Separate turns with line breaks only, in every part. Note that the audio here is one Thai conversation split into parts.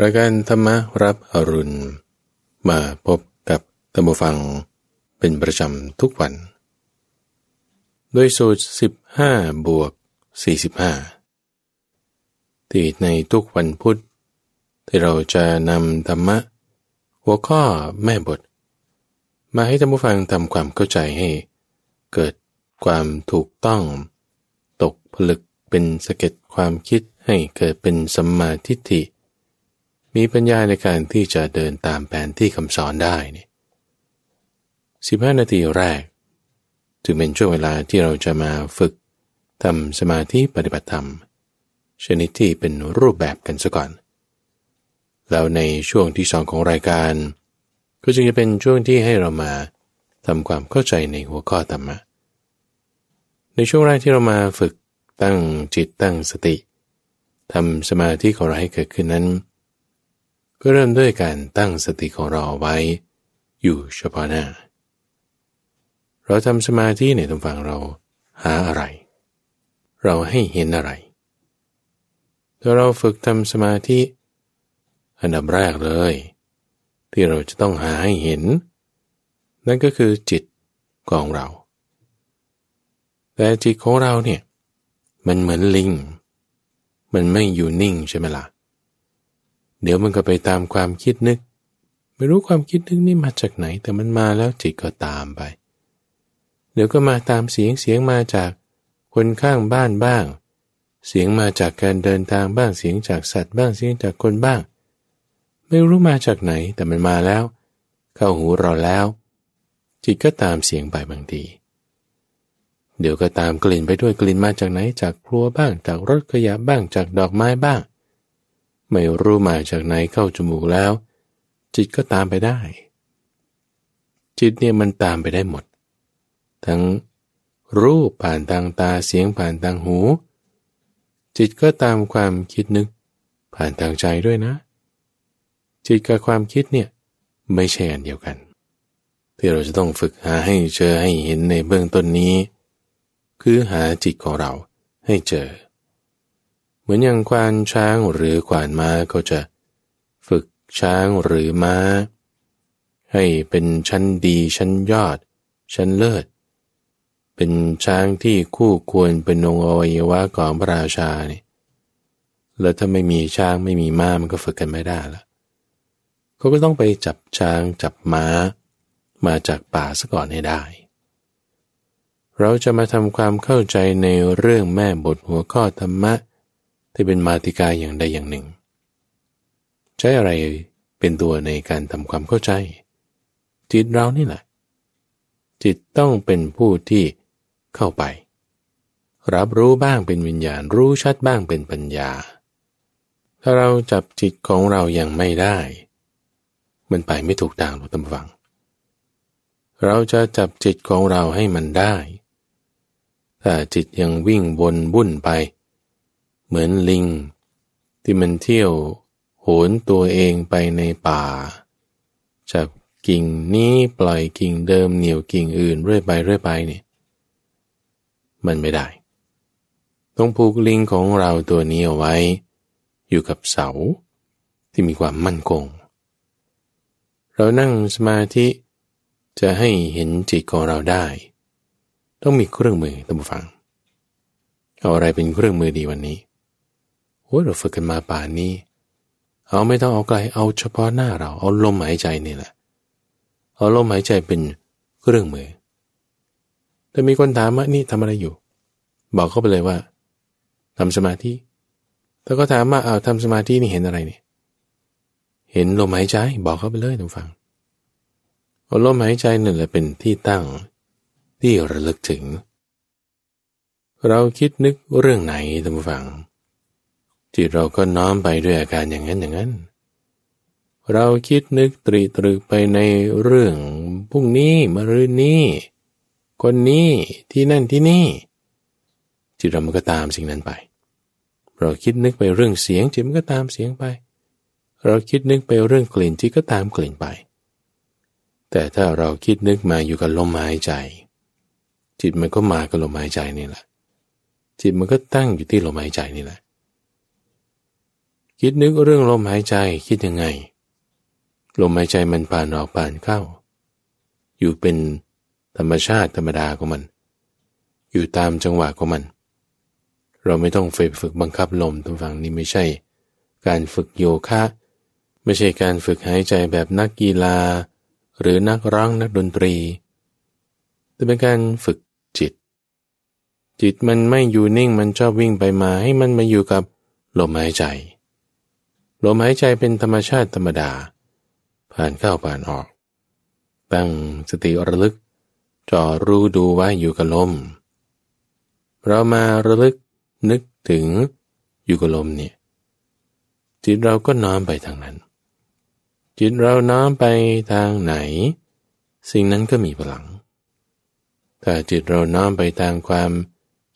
รายการธรรมรับอรุณ มาพบกับธรรมฟังเป็นประจำทุกวัน โดยสูตร 15 บวก 45 ที่ในทุกวันพุธที่เราจะนำธรรมะ หัวข้อแม่บท มาให้ธรรมฟังทำความเข้าใจให้ เกิดความถูกต้อง ตกผลึกเป็นสะเก็ดความคิดให้เกิดเป็นสัมมาทิฏฐิ มีปัญญาในการที่จะเดินตามแผนที่คำสอนได้นี่สิบห้านาทีแรกจึงเป็นช่วงเวลาที่เราจะมาฝึกทำสมาธิปฏิบัติธรรม ชนิดที่เป็นรูปแบบกันซะก่อน แล้วในช่วงที่สองของรายการ ก็จึงจะเป็นช่วงที่ให้เรามาทำความเข้าใจในหัวข้อธรรมะ ในช่วงแรกที่เรามาฝึกตั้งจิตตั้งสติทำสมาธิของเราให้เกิดขึ้นนั้น ก็เริ่มด้วยการตั้งสติของเราไว้ อยู่เฉพาะหน้า เราทำสมาธิในตรงฝั่งเราหาอะไร เราให้เห็นอะไรถ้าเราฝึกทำสมาธิ อันดับแรกเลย ที่เราจะต้องหาให้เห็น นั่นก็คือจิตของเรา แต่จิตของเราเนี่ยมันเหมือนลิง มันไม่อยู่นิ่งใช่ไหมละ่ะ เดี๋ยวมันก็ไปตามความคิดนึก ไม่รู้ความคิดนึกนี่มาจากไหน แต่มันมาแล้วจิตก็ตามไป เดี๋ยวก็มาตามเสียงเสียงมาจากคนข้างบ้านบ้าง เสียงมาจากการเดินทางบ้างเสียงจากสัตว์บ้างเสียงจากคนบ้าง ไม่รู้มาจากไหนแต่มันมาแล้ว เข้าหูเราแล้ว จิตก็ตามเสียงไปบางทีเดี๋ยวก็ตามกลิ่นไปด้วยกลิ่นมาจากไหนจากครัวบ้าง จากรถขยะบ้างจากดอกไม้บ้าง ไม่รู้มาจากไหนเข้าจมูกแล้ว จิตก็ตามไปได้ จิตเนี่ยมันตามไปได้หมด ทั้งรูปผ่านทางตาเสียงผ่านทางหู จิตก็ตามความคิดนึก ผ่านทางใจด้วยนะ จิตกับความคิดเนี่ยไม่ใช่อันเดียวกัน ที่เราจะต้องฝึกหาให้เจอให้เห็นในเบื้องต้นนี้ คือหาจิตของเราให้เจอ เหมือนอย่างควานช้างหรือขวานม้าก็จะ ฝึกช้างหรือม้า ให้เป็นชั้นดีชั้นยอด ชั้นเลิศ เป็นช้างที่คู่ควรเป็นองค์อวัยวะของพระราชาเนี่ยแล้วถ้าไม่มีช้างไม่มีม้ามันก็ฝึกกันไม่ได้ละเขาก็ต้องไปจับช้างจับม้า มาจากป่าซะก่อนให้ได้ เราจะมาทำความเข้าใจในเรื่องแม่บทหัวข้อธรรมะ ที่เป็นมาติกาอย่างใดอย่างหนึ่ง ใช้อะไรเป็นตัวในการทำความเข้าใจ จิตเรานี่แหละจิตต้องเป็นผู้ที่เข้าไป รับรู้บ้างเป็นวิญญาณ รู้ชัดบ้างเป็นปัญญา ถ้าเราจับจิตของเรายังไม่ได้ มันไปไม่ถูกทางหรอกตำฟัง เราจะจับจิตของเราให้มันได้ ถ้าจิตยังวิ่งวนวุ่นไป เหมือนลิง ที่มันเที่ยวโหนตัวเองไปในป่า จับกิ่งนี้ปล่อยกิ่งเดิมเหนี่ยวกิ่งอื่นเรื่อยไปเรื่อยไปเนี่ยมันไม่ได้ ต้องผูกลิงของเราตัวนี้เอาไว้ อยู่กับเสาที่มีความมั่นคง เรานั่งสมาธิจะให้เห็นจิตของเราได้ ต้องมีเครื่องมือตั้งฟัง เอาอะไรเป็นเครื่องมือดีวันนี้ โอ้ยเราฝึกกันมาป่านนี้ เอาไม่ต้องเอาไกลเอาเฉพาะหน้าเรา เอาลมหายใจนี่แหละ เอาลมหายใจเป็นเครื่องมือ แต่มีคนถามว่านี่ทำอะไรอยู่ บอกเขาไปเลยว่าทำสมาธิแต่ก็ถามว่าเอาทำสมาธินี่เห็นอะไรเนี่ย เห็นลมหายใจ บอกเขาไปเลยทุกฟังเอาลมหายใจนี่แหละเป็นที่ตั้งที่ระลึกถึง เราคิดนึกเรื่องไหนทุกฟัง จิตเราก็น้อมไปด้วยอาการอย่างนั้นอย่างนั้น เราคิดนึกตรีตรึกไปในเรื่องพรุ่งนี้มะรืนนี้ คนนี้ที่นั่นที่นี่ จิตเรามันก็ตามสิ่งนั้นไป เราคิดนึกไปเรื่องเสียงจิตมันก็ตามเสียงไป เราคิดนึกไปเรื่องกลิ่นจิตก็ตามกลิ่นไป แต่ถ้าเราคิดนึกมาอยู่กับลมหายใจ จิตมันก็มากับลมหายใจนี่แหละจิตมันก็ตั้งอยู่ที่ลมหายใจนี่แหละ คิดนึกเรื่องลมหายใจคิดยังไง ลมหายใจมันผ่านออกผ่านเข้า อยู่เป็นธรรมชาติธรรมดาของมัน อยู่ตามจังหวะของมัน เราไม่ต้องฝึกฝึกบังคับลมทุกฝั่งนี้ไม่ใช่ การฝึกโยคะ ไม่ใช่การฝึกหายใจแบบนักกีฬา หรือนักร้องนักดนตรี แต่เป็นการฝึกจิต จิตมันไม่อยู่นิ่งมันชอบวิ่งไปมาให้มันมาอยู่กับลมหายใจ ลมหายใจเป็นธรรมชาติธรรมดา ผ่านเข้าผ่านออก ตั้งสติระลึกจ่อรู้ดูไว้อยู่กับลม เรามาระลึกนึกถึงอยู่กับลมเนี่ยจิตเราก็น้อมไปทางนั้น จิตเราน้อมไปทางไหน สิ่งนั้นก็มีพลัง ถ้าจิตเราน้อมไปทางความ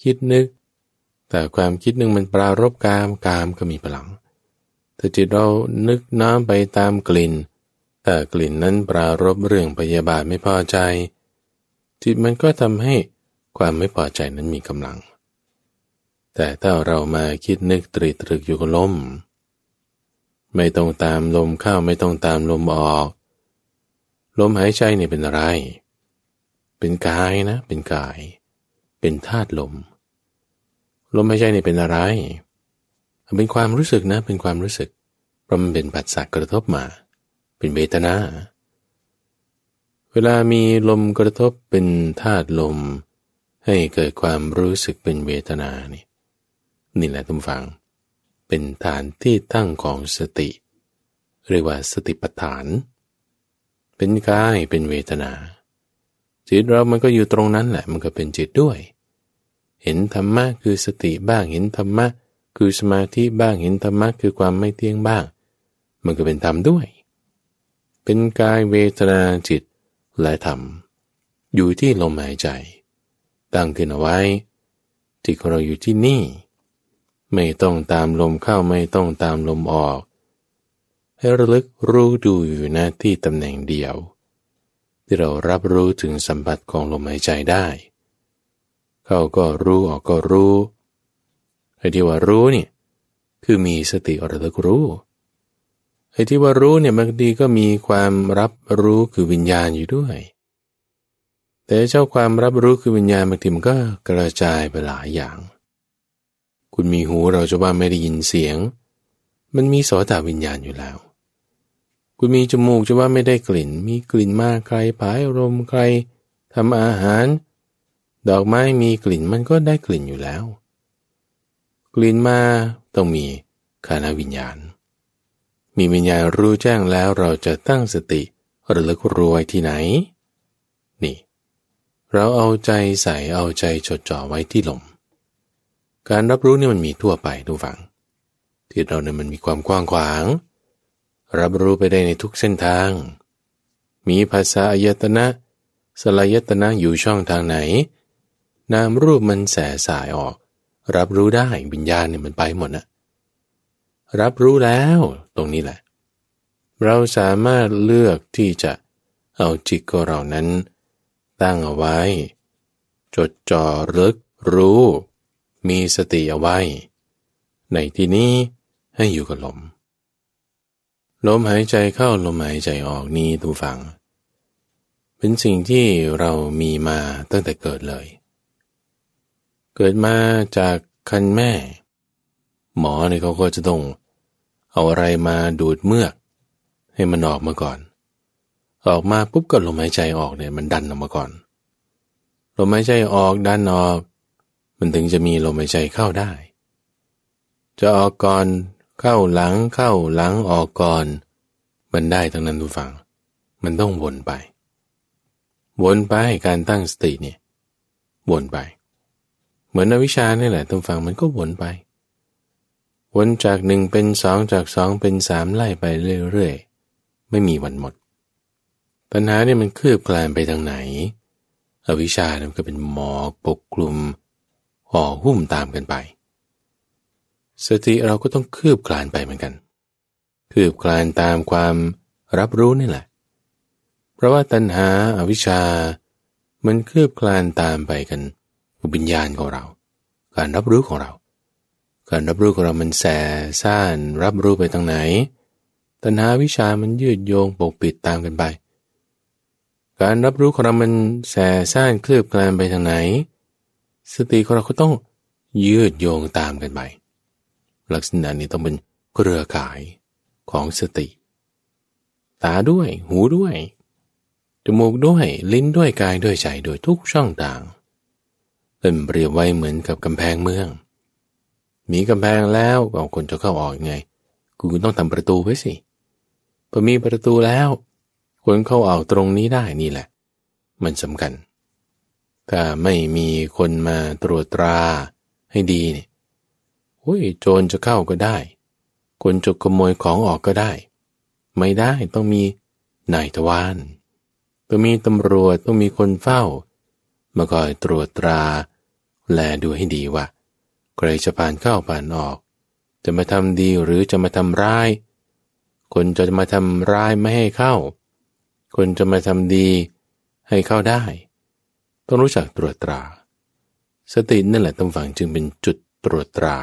คิดนึก แต่ความคิดนึงมันปรารบกามกามก็มีพลัง ถ้าจิตเรานึกน้ำไปตามกลิ่น แต่กลิ่นนั้นปรารบเรื่องพยาบาทไม่พอใจ จิตมันก็ทำให้ความไม่พอใจนั้นมีกำลัง แต่ถ้าเรามาคิดนึกตรีตรึกอยู่กับลม ไม่ต้องตามลมเข้าไม่ต้องตามลมออก ลมหายใจนี่เป็นอะไร เป็นกายนะ เป็นกาย เป็นธาตุลม ลมหายใจนี่เป็นอะไรเเป็นความรู้สึกนะ เป็นความรู้สึกเพราะมันเป็นปัจจัยกระทบมา เป็นเวทนา เวลามีลมกระทบเป็นธาตุลม ให้เกิดความรู้สึกเป็นเวทนานี่นี่แหละทุกฝัง เป็นฐานที่ตั้งของสติ เรียกว่าสติปัฏฐาน เป็นกายเป็นเวทนา จิตเรามันก็อยู่ตรงนั้นแหละ มันก็เป็นจิตด้วย เห็นธรรมะคือสติบ้างเห็นธรรมะ คือสมาธิบ้างเห็นธรรมะคือความไม่เที่ยงบ้าง มันก็เป็นธรรมด้วย เป็นกายเวทนาจิตและธรรม อยู่ที่ลมหายใจ ตั้งขึ้นเอาไว้ จิตของเราอยู่ที่นี่ ไม่ต้องตามลมเข้าไม่ต้องตามลมออก ให้ระลึกรู้ดูอยู่หน้าที่ตำแหน่งเดียว ที่เรารับรู้ถึงสัมผัสของลมหายใจได้ เข้าก็รู้ออกก็รู้ ไอ้ที่ว่ารู้เนี่ยคือมีสติระลึกรู้ไอ้ที่ว่ารู้เนี่ยบางทีก็มีความรับรู้คือวิญญาณอยู่ด้วย แต่เจ้าความรับรู้คือวิญญาณบางทีมันก็กระจายไปหลายอย่าง คุณมีหูเราจะว่าไม่ได้ยินเสียง มันมีโสตวิญญาณอยู่แล้ว คุณมีจมูกจะว่าไม่ได้กลิ่น มีกลิ่นมาใครผายลมใครทำอาหาร ดอกไม้มีกลิ่นมันก็ได้กลิ่นอยู่แล้ว ลิ่นมาต้องมีคานาวิญญาณ มีวิญญาณรู้แจ้งแล้วเราจะตั้งสติระลึกรู้ไว้ที่ไหน นี่ เราเอาใจใส่เอาใจจดจ่อไว้ที่ลม การรับรู้นี่มันมีทั่วไปทุกฝัง ที่เราเนี่ยมันมีความกว้างขวาง รับรู้ไปได้ในทุกเส้นทาง มีภาษาอายตนะสลายตนะอยู่ช่องทางไหน นามรูปมันแสสายออก รับรู้ได้วิญญาณเนี่ยมันไปหมดนะรับรู้แล้วตรงนี้แหละ เราสามารถเลือกที่จะเอาจิตของเรานั้น ตั้งเอาไว้ จดจ่อรึกรู้ มีสติเอาไว้ ในที่นี้ให้อยู่กับลม ลมหายใจเข้าลมหายใจออกนี้ทุกฝัง เป็นสิ่งที่เรามีมาตั้งแต่เกิดเลย เกิดมาจากคันแม่ หมอเนี่ยเขาก็จะต้องเอาอะไรมาดูดเมือก ให้มันออกมาก่อน ออกมาปุ๊บก็ลมหายใจออกเนี่ยมันดันออกมาก่อนลมหายใจออกดันออก มันถึงจะมีลมหายใจเข้าได้ จะออกก่อนเข้าหลังเข้าหลังออกก่อน มันได้ทั้งนั้นทุกฝั่งมันต้องวนไป วนไปการตั้งสติเนี่ยวนไป มือนอวิชานี่แหละทุกฝั่งมันก็วนไป วนจากหนึ่งเป็นสองจากสองเป็นสามไล่ไปเรื่อยๆ ไม่มีวันหมด ปัญหาเนี่ยมันคืบคลานไปทางไหน อวิชาเนี่ยก็เป็นหมอกปกคลุมห่อหุ้มตามกันไป สติเราก็ต้องคืบคลานไปเหมือนกัน คืบคลานตามความรับรู้นี่แหละ เพราะว่าตัณหาอาวิชชา มันคืบคลานตามไปกัน วิญญาณของเรา การรับรู้ของเรา การรับรู้ของเรามันแสซ่านรับรู้ไปทางไหน ตัณหาวิชามันยืดโยงปกปิดตามกันไป การรับรู้ของเรามันแสซ่านเคลือบแคลงไปทางไหน สติของเราก็ต้องยืดโยงตามกันไป ลักษณะนี้ต้องเป็นเครือข่ายของสติ ตาด้วย หูด้วย จมูกด้วย ลิ้นด้วยกายด้วยใจด้วยทุกช่องต่าง เป็นเปรียบไว้เหมือนกับกำแพงเมือง มีกำแพงแล้วบาคนจะเข้าออกไง กูต้องทำประตูไว้สิพอมีประตูแล้ว คนเข้าออกตรงนี้ได้นี่แหละ มันสำคัญ ถ้าไม่มีคนมาตรวจตราให้ดีเนี่ยโอ้ยโจรจะเข้าก็ได้ คนจะขโมยของออกก็ได้ ไม่ได้ต้องมีนายทวารต้องมีตำรวจต้องมีคนเฝ้า มาคอยตรวจตรา แลดูให้ดีว่าใครจะผ่านเข้าผ่านออก จะมาทำดีหรือจะมาทำร้าย คนจะมาทำร้ายไม่ให้เข้า คนจะมาทำดีให้เข้าได้ ต้องรู้จักตรวจตรา สตินั่นแหละต้องฝังจึงเป็นจุดตรวจตรา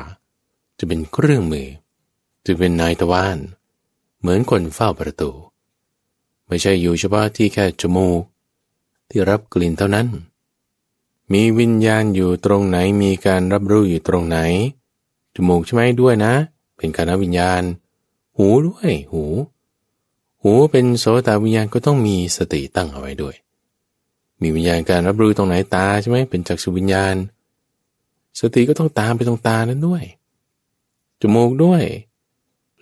จะเป็นเครื่องมือ จึงเป็นนายตะวันเหมือนคนเฝ้าประตู ไม่ใช่อยู่เฉพาะที่แค่จมูกที่รับกลิ่นเท่านั้น มีวิญญาณอยู่ตรงไหนมีการรับรู้อยู่ตรงไหน จมูกใช่ไหมด้วยนะ เป็นการวิญญาณ หูด้วยหู หูเป็นโสตวิญญาณก็ต้องมีสติตั้งเอาไว้ด้วย มีวิญญาณการรับรู้ตรงไหนตาใช่ไหมเป็นจักษุวิญญาณ สติก็ต้องตามไปตรงตานั้นด้วย จมูกด้วย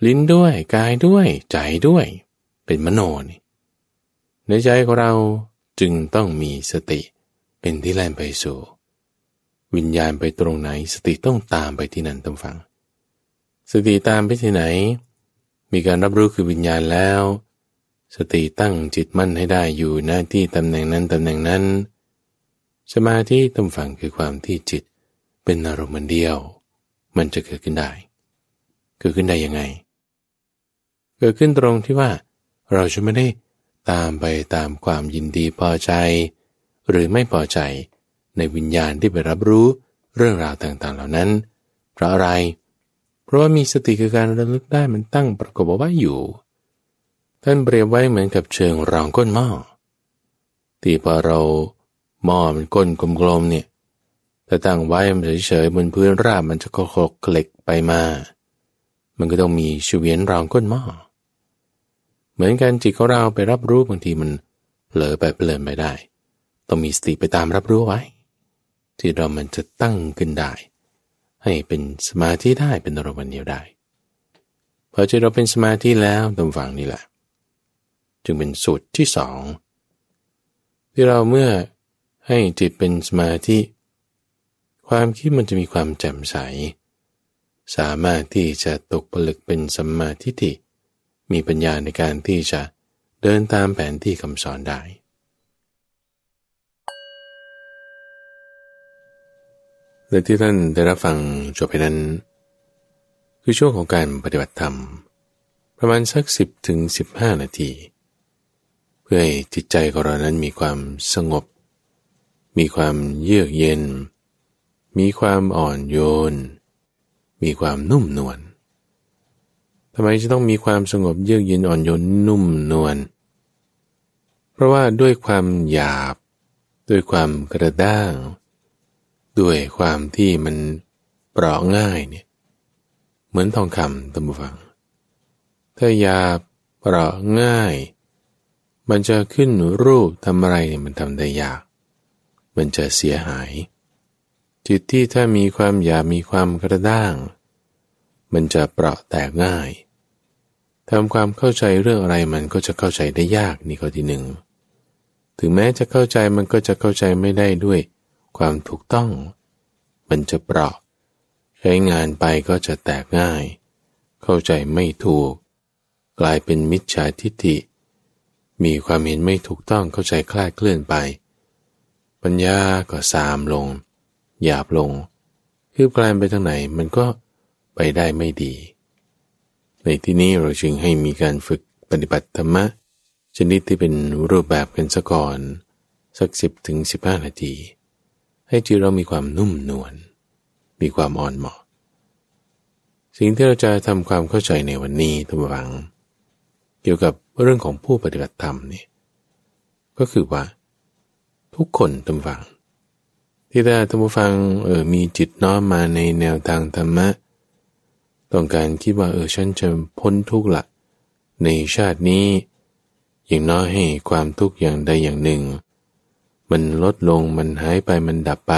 ลิ้นด้วยกายด้วยใจด้วย เป็นมโนนี่ในใจของเราจึงต้องมีสติ เป็นที่แล่นไปสู่ วิญญาณไปตรงไหน สติต้องตามไปที่นั่นต้องฟัง สติตามไปที่ไหน มีการรับรู้คือวิญญาณแล้ว สติตั้งจิตมั่นให้ได้อยู่หน้าที่ตำแหน่งนั้นตำแหน่งนั้น สมาธิต้องฟังคือความที่จิตเป็นอารมณ์เดียว มันจะเกิดขึ้นได้ เกิดขึ้นได้ยังไง เกิดขึ้นตรงที่ว่า เราจะไม่ได้ตามไปตามความยินดีพอใจ หรือไม่พอใจในวิญญาณที่ไปรับรู้เรื่องราวต่างๆ เหล่านั้น เพราะอะไร เพราะว่ามีสติคือการระลึกได้มันตั้งประกอบไว้อยู่ ท่านเปรียบไว้เหมือนกับเชิงรองก้นหม้อที่พอเราหม้อมันก้นกลมๆเนี่ยแต่ตั้งไว้มันเฉยๆบนพื้นราบมันจะโคกเกล็กไปมา มันก็ต้องมีชีวียนรองก้นหม้อเหมือนกันจิตของเราไปรับรู้บางทีมันเผลอไปเปลินไปได้ ต้องมีสติไปตามรับรู้ไว้ ที่เรามันจะตั้งขึ้นได้ ให้เป็นสมาธิได้เป็นอารมณ์เดียวได้พอจิตเราเป็นสมาธิแล้วตรงฝั่งนี้แหละ จึงเป็นสูตรที่สองที่เราเมื่อให้จิตเป็นสมาธิ ความคิดมันจะมีความแจ่มใส สามารถที่จะตกผลึกเป็นสัมมาทิฏฐิมีปัญญาในการที่จะเดินตามแผนที่คำสอนได้ และที่ท่านได้รับฟังจบไปนั้น คือช่วงของการปฏิบัติธรรม ประมาณสักสิบถึงสิบห้านาที เพื่อให้จิตใจของเรานั้นมีความสงบ มีความเยือกเย็น มีความอ่อนโยน มีความนุ่มนวลทำไมจะต้องมีความสงบเยือกเย็นอ่อนโยนนุ่มนวลเพราะว่าด้วยความหยาบ ด้วยความกระด้าง ด้วยความที่มันเปราะง่ายเนี่ยเหมือนทองคำตัมบูฟัง ถ้ายาเปราะง่าย มันจะขึ้นรูปทำอะไรเนี่ยมันทำได้ยาก มันจะเสียหาย จิตที่ถ้ามีความหยาบมีความกระด้าง มันจะเปราะแตกง่ายทำความเข้าใจเรื่องอะไรมันก็จะเข้าใจได้ยากนี่ข้อที่หนึ่งถึงแม้จะเข้าใจมันก็จะเข้าใจไม่ได้ด้วย ความถูกต้อง มันจะเปราะ ใช้งานไปก็จะแตกง่าย เข้าใจไม่ถูก กลายเป็นมิจฉาทิฏฐิ มีความเห็นไม่ถูกต้องเข้าใจคลาดเคลื่อนไป ปัญญาก็สามลง หยาบลง คือกลายไปทางไหนมันก็ไปได้ไม่ดี ในที่นี้เราจึงให้มีการฝึกปฏิบัติธรรมะชนิดที่เป็นรูปแบบกันซะก่อน สักสิบถึงสิบห้านาที ให้จิตเรามีความนุ่มนวล มีความอ่อนเหมาะ สิ่งที่เราจะทำความเข้าใจในวันนี้ทุกฝัง เกี่ยวกับเรื่องของผู้ปฏิบัติธรรมนี่ก็คือว่า ทุกคนทุกฝัง ที่ได้ทุกฟังเออมีจิตน้อมมาในแนวทางธรรมะ ต้องการคิดว่าเออฉันจะพ้นทุกข์ละในชาตินี้ อย่างน้อยให้ความทุกข์อย่างใดอย่างหนึ่ง มันลดลงมันหายไปมันดับไป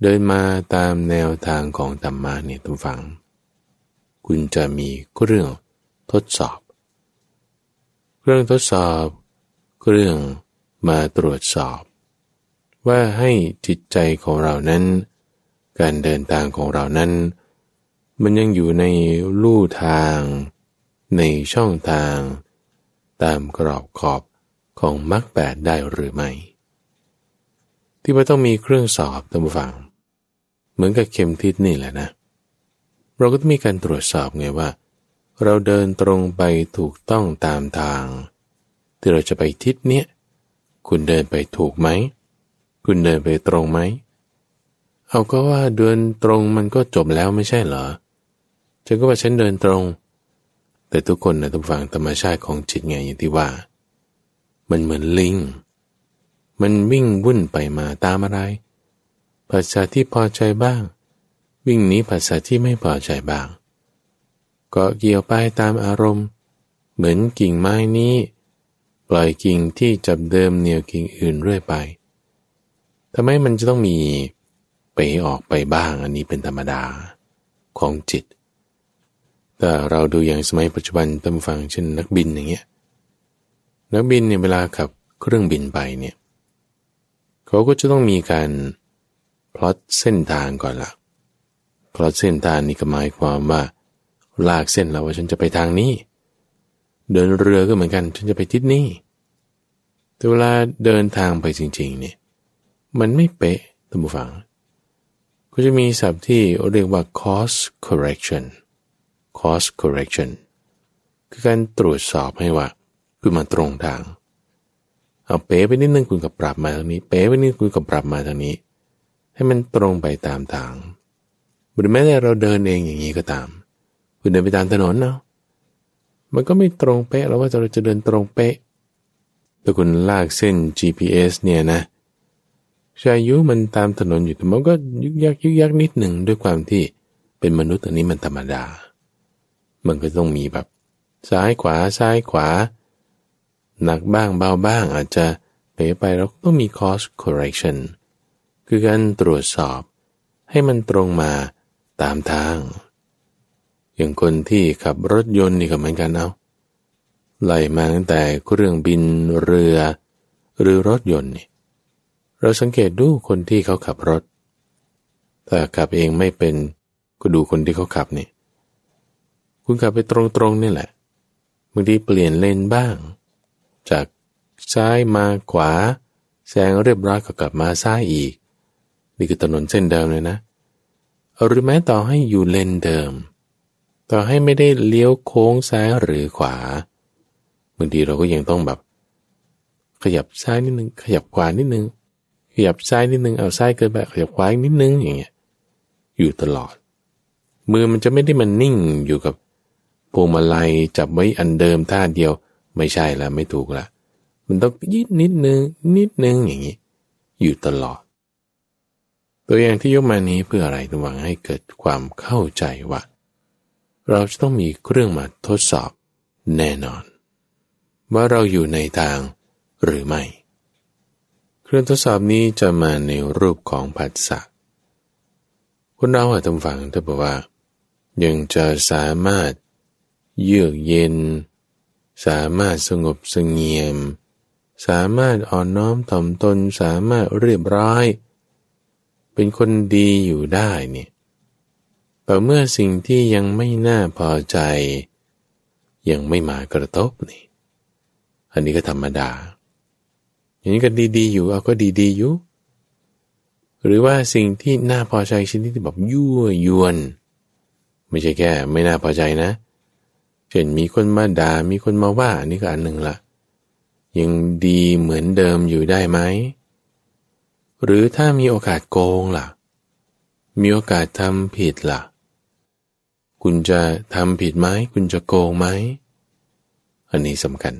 เดินมาตามแนวทางของธรรมะเนี่ยทุกฝัง คุณจะมีเรื่องทดสอบ เรื่องทดสอบเรื่องมาตรวจสอบ ว่าให้จิตใจของเรานั้น การเดินทางของเรานั้น มันยังอยู่ในลู่ทาง ในช่องทาง ตามกรอบขอบ ของมรรคแปดได้หรือไม่ ที่ว่าต้องมีเครื่องสอบตามฟัง เหมือนกับเข็มทิศนี่แหละนะ เราก็ต้องมีการตรวจสอบไงว่า เราเดินตรงไปถูกต้องตามทาง ที่เราจะไปทิศเนี้ยคุณเดินไปถูกไหม คุณเดินไปตรงไหม เอาก็ว่าเดินตรงมันก็จบแล้วไม่ใช่เหรอฉันก็ว่าฉันเดินตรง แต่ทุกคนนะทุกฝั่งธรรมชาติของจิตไงอย่างที่ว่า มันเหมือนลิง มันวิ่งวุ่นไปมาตามอะไร ภาษาที่พอใจบ้าง วิ่งหนีภาษาที่ไม่พอใจบ้าง ก็เกี่ยวไปตามอารมณ์ เหมือนกิ่งไม้นี้ ปล่อยกิ่งที่จับเดิมเหนี่ยวกิ่งอื่นเรื่อยไปทำไมมันจะต้องมีไปออกไปบ้างอันนี้เป็นธรรมดาของจิตถ้าเราดูอย่างสมัยปัจจุบันตำฟังเช่นนักบินอย่างเงี้ย นักบินเนี่ยเวลาขับเครื่องบินไปเนี่ยเขาก็จะต้องมีการพลอตเส้นทางก่อนละพลอตเส้นทางนี่ก็หมายความว่า ลากเส้นเราว่าฉันจะไปทางนี้ เดินเรือก็เหมือนกันฉันจะไปทิศนี้แต่เวลาเดินทางไปจริงๆเนี่ยมันไม่เป๊ะท่านผู้ฟัง ก็จะมีศัพท์ที่เรียกว่า cost correction cost correction คือการตรวจสอบให้ว่า คุณมาตรงทาง เอาเป๋ไปนิดนึงคุณกับปรับมาทางนี้ เป๋ไปนิดคุณกับปรับมาทางนี้ ให้มันตรงไปตามทางหรือแม้แต่เราเดินเองอย่างนี้ก็ตาม คุณเดินไปตามถนนเนาะมันก็ไม่ตรงเป๊ะแล้วว่าเราจะเดินตรงเป๊ะถ้าคุณลากเส้น GPS เนี่ยนะชายุมันตามถนนอยู่แต่มันก็ยึกยักยึกยักนิดหนึ่งด้วยความที่เป็นมนุษย์อันนี้มันธรรมดา มันก็ต้องมีแบบ ซ้ายขวาซ้ายขวา หนักบ้างเบาบ้างอาจจะเป๋ไปเราต้องมี cost correction คือการตรวจสอบ ให้มันตรงมาตามทาง อย่างคนที่ขับรถยนต์นี่ก็เหมือนกันเอาไล่มาตั้งแต่เครื่องบินเรือ หรือรถยนต์นี่เราสังเกตดูคนที่เขาขับรถถ้าขับเองไม่เป็นก็ดูคนที่เขาขับนี่ คุณขับไปตรงๆนี่แหละบางทีเปลี่ยนเลนบ้าง จากซ้ายมาขวา แซงเรียบร้อยก็กลับมาซ้ายอีก นี่คือถนนเส้นเดิมเลยนะ หรือแม้ต่อให้อยู่เลนเดิม ต่อให้ไม่ได้เลี้ยวโค้งซ้ายหรือขวาบางทีเราก็ยังต้องแบบ ขยับซ้ายนิดนึง ขยับขวานิดนึง ขยับซ้ายนิดนึงเอาซ้ายเกินไปขยับขวาอีกนิดนึงอย่างเงี้ยอยู่ตลอด มือมันจะไม่ได้มันนิ่งอยู่กับพวงมาลัยจับไว้อันเดิมท่าเดียว ไม่ใช่ละไม่ถูกละมันต้องยิดนิดนึงนิดนึงอย่างนี้ อยู่ตลอด ตัวอย่างที่ยกมานี้เพื่ออะไรระวังให้เกิดความเข้าใจว่า เราจะต้องมีเครื่องมาทดสอบแน่นอน ว่าเราอยู่ในทางหรือไม่ เครื่องทดสอบนี้จะมาในรูปของผัสสะคนเราอาจจะฟังถ้าบอกว่า ยังจะสามารถเยือกเย็น สามารถสงบสงเงียม สามารถอ่อนน้อมถ่อมตนสามารถเรียบร้อย เป็นคนดีอยู่ได้เนี่ยแต่เมื่อสิ่งที่ยังไม่น่าพอใจ ยังไม่มากระทบนี่อันนี้ก็ธรรมดาอย่างนี้ก็ดีๆอยู่เอาก็ดีๆอยู่หรือว่าสิ่งที่น่าพอใจชิ้นที่แบบยั่วยวน ไม่ใช่แค่ไม่น่าพอใจนะเช่นมีคนมาด่ามีคนมาว่านี่ก็อันหนึ่งละยังดีเหมือนเดิมอยู่ได้ไหม หรือถ้ามีโอกาสโกงล่ะ มีโอกาสทำผิดล่ะ คุณจะทำผิดไหมคุณจะโกงไหม อันนี้สำคัญ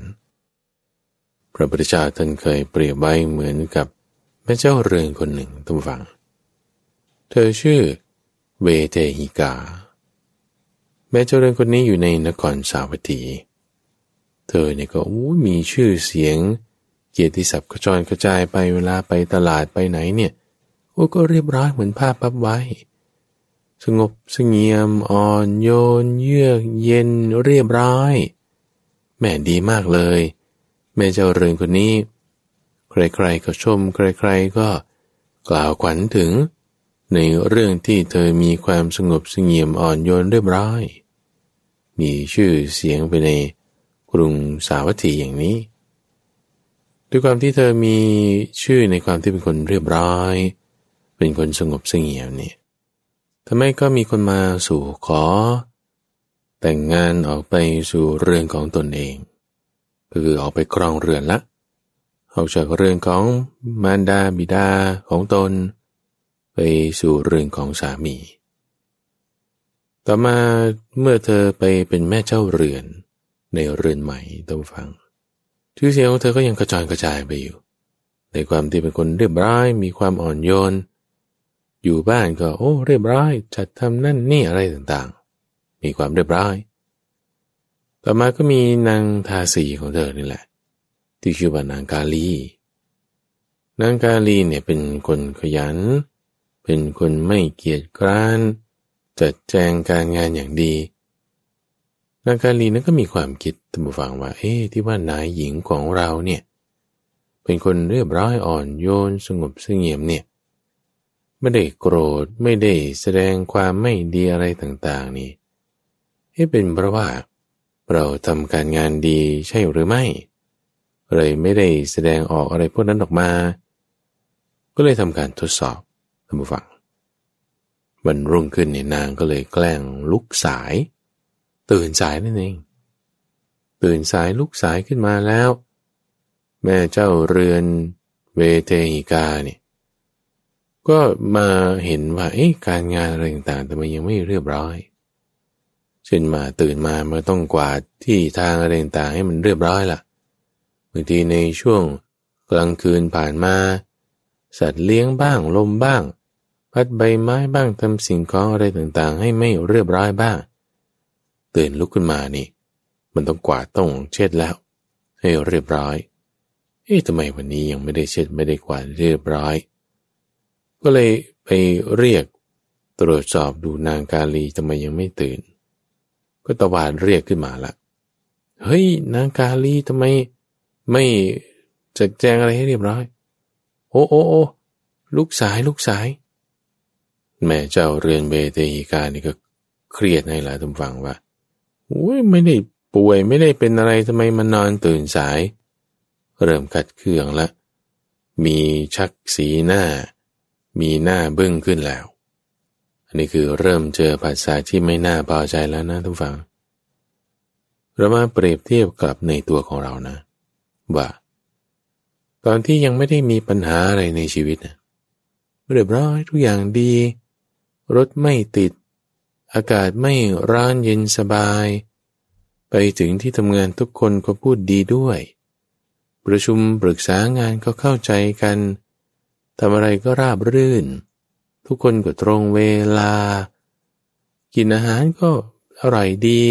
พระพุทธเจ้าท่านเคยเปรียบไว้เหมือนกับแม่เจ้าเรือนคนหนึ่งทุกฝัง เธอชื่อเวเทหิกา แม่เจ้าเรือนคนนี้อยู่ในนครสาวัตถี เธอเนี่ยก็มีชื่อเสียง เกียรติศัพท์กระจรกระจายไปเวลาไปตลาดไปไหนเนี่ยโอ้ก็เรียบร้อยเหมือนภาพพับไว้ สงบสงเงียมอ่อนโยน เยือกเย็นเรียบร้อย แม่ดีมากเลย แม่เจ้าเรือนคนนี้ ใครๆก็ชม ใครๆก็กล่าวขวัญถึง ในเรื่องที่เธอมีความสงบสงเงียมอ่อนโยนเรียบร้อย มีชื่อเสียงไปในกรุงสาวัตถีอย่างนี้ ด้วยความที่เธอมีชื่อในความที่เป็นคนเรียบร้อย เป็นคนสงบเสงี่ยมนี่ทำไมก็มีคนมาสู่ขอ แต่งงานออกไปสู่เรือนของตนเองก็คือออกไปครองเรือนละออกจากเรือนของมารดาบิดาของตน ไปสู่เรือนของสามี ต่อมาเมื่อเธอไปเป็นแม่เจ้าเรือน ในเรือนใหม่ต้องฟัง ชื่อเสียงของเธอก็ยังกระจายกระจายไปอยู่ ในความที่เป็นคนเรียบร้อยมีความอ่อนโยน อยู่บ้านก็โอ้ เรียบร้อย จัดทำนั่นนี่อะไรต่างๆ มีความเรียบร้อย ต่อมาก็มีนางทาสีของเธอนี่แหละ ที่ชื่อว่านางกาลีนางกาลีเนี่ยเป็นคนขยัน เป็นคนไม่เกียจคร้าน จัดแจงการงานอย่างดีนางกาลีนั้นก็มีความคิดตั้งฟังว่า เอ๊ที่ว่านายหญิงของเราเนี่ย เป็นคนเรียบร้อยอ่อนโยนสงบเสงี่ยมเนี่ย ไม่ได้โกรธไม่ได้แสดงความไม่ดีอะไรต่างๆ นี่ให้เป็นเพราะว่า เราทำการงานดีใช่หรือไม่ เลยไม่ได้แสดงออกอะไรพวกนั้นออกมา ก็เลยทำการทดสอบท่านผู้ฟัง วันรุ่งขึ้นเนี่ยนางก็เลยแกล้งลุกสาย ตื่นสายนั่นเอง ตื่นสายลุกสายขึ้นมาแล้ว แม่เจ้าเรือนเวเทหิกาเนี่ยก็มาเห็นว่าเอ๊ะการงานอะไรต่างๆแต่มันยังไม่เรียบร้อยเช่นมาตื่นมามันต้องกวาดที่ทางอะไรต่างๆให้มันเรียบร้อยล่ะบางทีในช่วงกลางคืนผ่านมา สัตว์เลี้ยงบ้างลมบ้าง พัดใบไม้บ้างทำสิ่งของอะไรต่างๆ ให้ไม่เรียบร้อยบ้างตื่นลุกขึ้นมานี่ มันต้องกวาดต้องเช็ดแล้ว ให้เรียบร้อย เอ๊ะทำไมวันนี้ยังไม่ได้เช็ดไม่ได้กวาดเรียบร้อย ก็เลยไปเรียกตรวจสอบดูนางกาลีทำไมยังไม่ตื่น ก็ตะวานเรียกขึ้นมาละเฮ้ยนางกาลีทำไมไม่จัดแจงอะไรให้เรียบร้อย โอ้โอ้โอ้ลูกสายลูกสาย แม่เจ้าเรือนเบเตหิกานี่ก็เครียดให้หลายทุกฟังว่าโอ้ยไม่ได้ป่วยไม่ได้เป็นอะไรทำไมมันนอนตื่นสาย เริ่มกัดเครื่องละ มีชักสีหน้า มีหน้าบึ้งขึ้นแล้ว อันนี้คือเริ่มเจอภาษาที่ไม่น่าพอใจแล้วนะทุกฝัง เรามาเปรียบเทียบกับในตัวของเรานะว่าตอนที่ยังไม่ได้มีปัญหาอะไรในชีวิตนะเรียบร้อยทุกอย่างดี รถไม่ติด อากาศไม่ร้อนเย็นสบาย ไปถึงที่ทำงานทุกคนก็พูดดีด้วย ประชุมปรึกษางานก็เข้าใจกันทำอะไรก็ราบรื่น ทุกคนก็ตรงเวลา กินอาหารก็อร่อยดี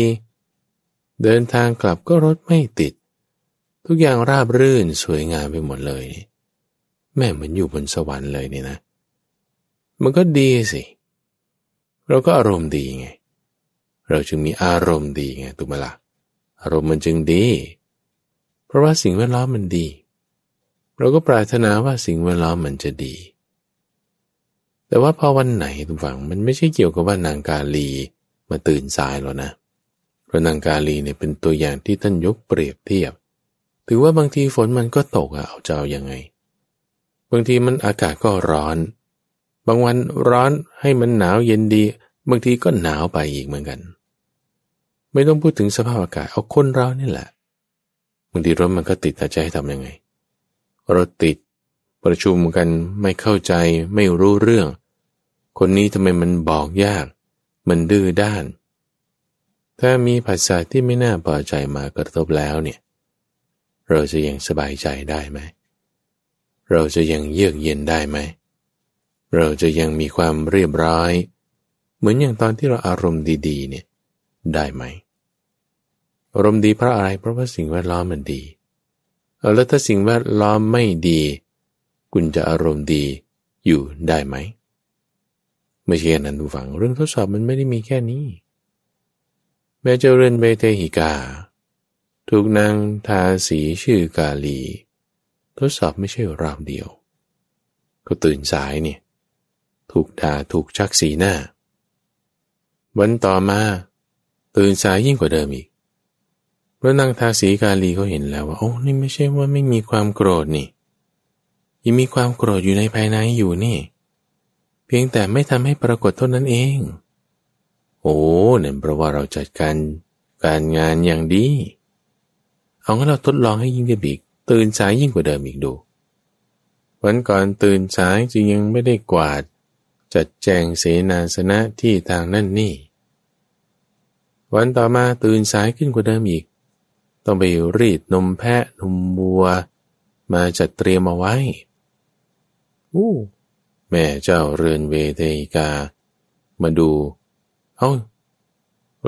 เดินทางกลับก็รถไม่ติด ทุกอย่างราบรื่นสวยงามไปหมดเลย แม่เหมือนอยู่บนสวรรค์เลยเนี่ยนะ มันก็ดีสิ เราก็อารมณ์ดีไง เราจึงมีอารมณ์ดีไงตุมาละอารมณ์มันจึงดี เพราะว่าสิ่งแวดล้อมมันดี เราก็ปรารถนาว่าสิ่งแวดล้อมมันจะดี แต่ว่าพอวันไหนทุกฝังมันไม่ใช่เกี่ยวกับว่านางกาลีมาตื่นสายหรอกนะเพราะนางกาลีเนี่ยเป็นตัวอย่างที่ท่านยกเปรียบเทียบ ถือว่าบางทีฝนมันก็ตกอะเอาจะเอาอยัางไง บางทีมันอากาศก็ร้อน บางวันร้อนให้มันหนาวเย็นดี บางทีก็หนาวไปอีกเหมือนกัน ไม่ต้องพูดถึงสภาพอากาศเอาคนเรานี่แหละบางทีรถมันก็ติดแต่จะให้ทำยังไงรถติดประชุมกันไม่เข้าใจไม่รู้เรื่อง คนนี้ทำไมมันบอกยาก มันดื้อด้าน ถ้ามีภาษาที่ไม่น่าพอใจมากระทบแล้วเนี่ย เราจะยังสบายใจได้ไหม เราจะยังเยือกเย็นได้ไหม เราจะยังมีความเรียบร้อย เหมือนอย่างตอนที่เราอารมณ์ดีๆ เนี่ยได้ไหม อารมณ์ดีเพราะอะไร เพราะว่าสิ่งแวดล้อมมันดีแล้วถ้าสิ่งแวดล้อมไม่ดี คุณจะอารมณ์ดีอยู่ได้ไหม ไม่ใช่นั้นดูฝัง เรื่องทดสอบมันไม่ได้มีแค่นี้ แม่เจ้าเรือนเบเทหิกา ถูกนางทาสีชื่อกาลี ทดสอบไม่ใช่ราวเดียว ก็ตื่นสายเนี่ย ถูกด่าถูกชักสีหน้า วันต่อมา ตื่นสายยิ่งกว่าเดิมอีกพระนางทาสีกาลีเขาเห็นแล้วว่าโอ้นี่ไม่ใช่ว่าไม่มีความโกรธนี่ ยังมีความโกรธอยู่ในภายในอยู่นี่ เพียงแต่ไม่ทำให้ปรากฏเท่านั้นเอง โอ้เนี่ยเพราะว่าเราจัดการการงานอย่างดี เอางั้นเราทดลองให้ยิ่งขึ้นอีกตื่นสายยิ่งกว่าเดิมอีกดู วันก่อนตื่นสายจึงยังไม่ได้กวาด จัดแจงเสนาสนะที่ทางนั่นนี่ วันต่อมาตื่นสายขึ้นกว่าเดิมอีก ต้องไปรีดนมแพะนมบัว มาจัดเตรียมเอาไว้อู้แม่เจ้าเรือนเวเทกา มาดู เอา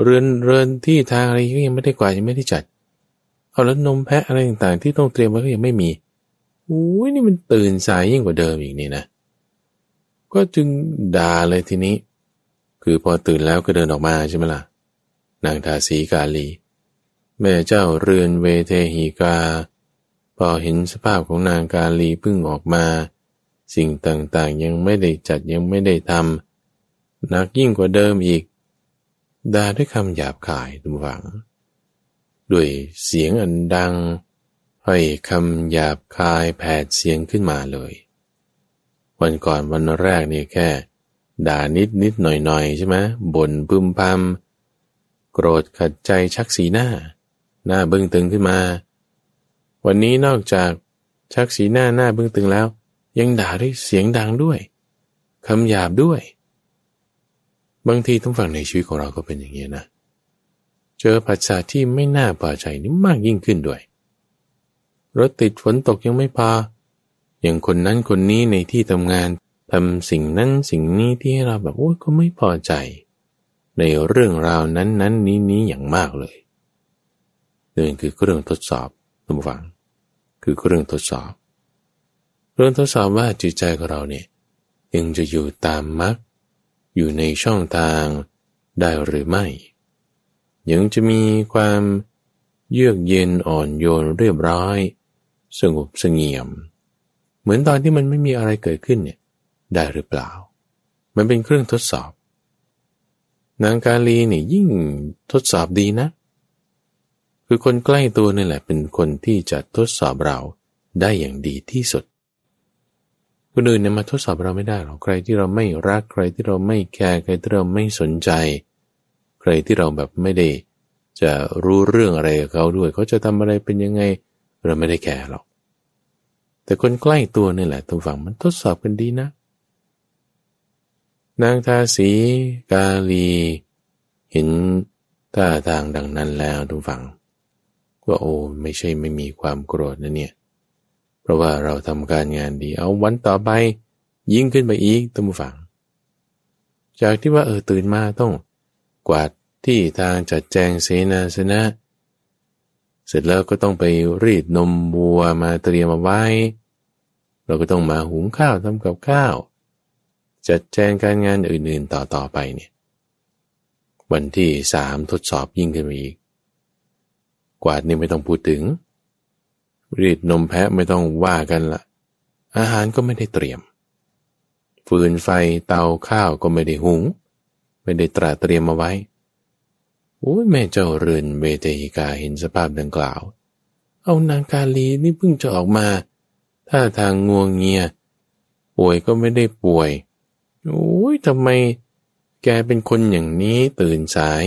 เรือนเรือนที่ทางอะไรก็ยังไม่ได้กว่ายังไม่ได้จัด เอาแล้วนมแพะอะไรต่างๆ ที่ต้องเตรียมไว้ก็ยังไม่มีอุ้ยนี่มันตื่นสายยิ่งกว่าเดิมอีกนี่นะ ก็จึงด่าเลยทีนี้ คือพอตื่นแล้วก็เดินออกมาใช่ไหมล่ะ นางทาสีกาลี แม่เจ้าเรือนเวเทหีกา พอเห็นสภาพของนางกาลีพึ่งออกมา สิ่งต่างๆยังไม่ได้จัดยังไม่ได้ทำนักยิ่งกว่าเดิมอีกด่าด้วยคำหยาบคายทุกฝัง ด้วยเสียงอันดัง ให้คำหยาบคายแผดเสียงขึ้นมาเลย วันก่อนวันแรกนี่แค่ ด่านิดนิดหน่อยหน่อยใช่ไหมบ่นพึมพำโกรธขัดใจชักสีหน้า หน้าบึ้งตึงขึ้นมา วันนี้นอกจากชักสีหน้าหน้าบึ้งตึงแล้ว ยังด่าด้วยเสียงดังด้วยคำหยาบด้วย บางทีทุกฝั่งในชีวิตของเราก็เป็นอย่างนี้นะ เจอปัจจัยที่ไม่น่าพอใจนี่มากยิ่งขึ้นด้วยรถติดฝนตกยังไม่พา อย่างคนนั้นคนนี้ในที่ทำงานทำสิ่งนั้นสิ่งนี้ที่ให้เราแบบโอ้ยก็ไม่พอใจ ในเรื่องราวนั้นนั้นนี้นี้อย่างมากเลยนี่คือเรื่องทดสอบทุกฝัง คือเรื่องทดสอบเรื่องทดสอบว่าจิตใจของเราเนี่ยยังจะอยู่ตามมรรคอยู่ในช่องทางได้หรือไม่ ยังจะมีความเยือกเย็นอ่อนโยนเรียบร้อย สงบสงเงียม เหมือนตอนที่มันไม่มีอะไรเกิดขึ้นเนี่ยได้หรือเปล่า มันเป็นเครื่องทดสอบ นางกาลีเนี่ยยิ่งทดสอบดีนะ คือคนใกล้ตัวนี่แหละเป็นคนที่จะทดสอบเราได้อย่างดีที่สุดคนอื่นเนี่ยมาทดสอบเราไม่ได้หรอกใครที่เราไม่รักใครที่เราไม่แคร์ใครที่เราไม่สนใจ ใครที่เราแบบไม่ได้จะรู้เรื่องอะไรกับเขาด้วย เขาจะทำอะไรเป็นยังไง เราไม่ได้แคร์หรอก แต่คนใกล้ตัวนี่แหละทุกฝั่งมันทดสอบกันดีนะ นางทาสีกาลี เห็นท่าทางดังนั้นแล้วทุกฝั่งว่าโอ้ไม่ใช่ไม่มีความโกรธนะเนี่ย เพราะว่าเราทำการงานดี เอาวันต่อไป ยิ่งขึ้นไปอีกตั้งฝัง จากที่ว่าเออตื่นมาต้อง กวาดที่ทางจัดแจงเสนาสนะเเสร็จแล้วก็ต้องไปรีดนมบัวมาเตรียมมาไว้ เราก็ต้องมาหุงข้าวทำกับข้าว จัดแจงการงานอื่นๆต่อต่อไปเนี่ย วันที่สามทดสอบยิ่งขึ้นไปอีก กวาดนี่ไม่ต้องพูดถึง รีดนมแพะไม่ต้องว่ากันละอาหารก็ไม่ได้เตรียม ฟืนไฟเตาข้าวก็ไม่ได้หุง ไม่ได้ตราเตรียมมาไว้ โอ้ยแม่เจ้าเรือนเวเติกาเห็นสภาพดังกล่าว เอานางกาลีนี่เพิ่งจะออกมา ถ้าทางงวงเงีย ป่วยก็ไม่ได้ป่วย โอ้ยทำไมแกเป็นคนอย่างนี้ตื่นสาย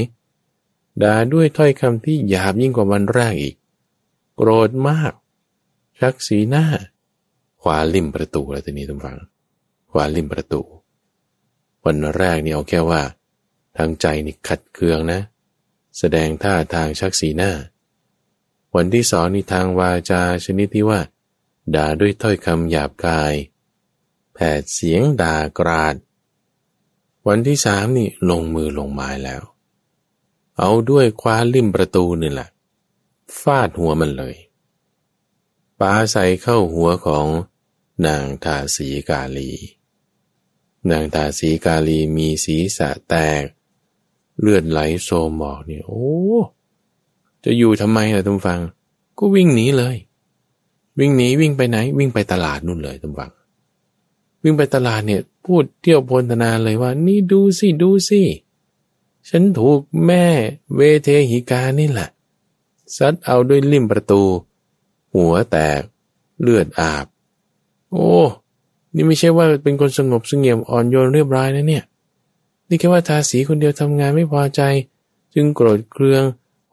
ด่าด้วยถ้อยคำที่หยาบยิ่งกว่าวันแรกอีก โกรธมาก ชักสีหน้า ขวาริมประตูอะไรตัวนี้ทุกฝัง ขวาริมประตู วันแรกนี่เอาแค่ว่า ทางใจนี่ขัดเคืองนะ แสดงท่าทางชักสีหน้า วันที่สองนี่ทางวาจาชนิดที่ว่า ด่าด้วยถ้อยคำหยาบกาย แผดเสียงด่ากราด วันที่สามนี่ลงมือลงไม้แล้ว เอาด้วยคว้าลิ่มประตูนี่แหละฟาดหัวมันเลยปาใส่เข้าหัวของนางทาสีกาลี นางทาสีกาลีมีศีรษะแตก เลือดไหลโซมบอกเนี่ย โอ้ จะอยู่ทำไมล่ะทุกฟัง ก็วิ่งหนีเลย วิ่งหนีวิ่งไปไหน วิ่งไปตลาดนู่นเลยทุกฟัง วิ่งไปตลาดเนี่ย พูดเที่ยวพลธนาเลยว่า นี่ดูสิดูสิฉันถูกแม่เวเทหิกานี่แหละซัดเอาด้วยลิ่มประตู หัวแตก เลือดอาบ โอ้ นี่ไม่ใช่ว่าเป็นคนสงบสงเงียมอ่อนโยนเรียบร้อยนะเนี่ย นี่แค่ว่าทาสีคนเดียวทำงานไม่พอใจ จึงโกรธเคือง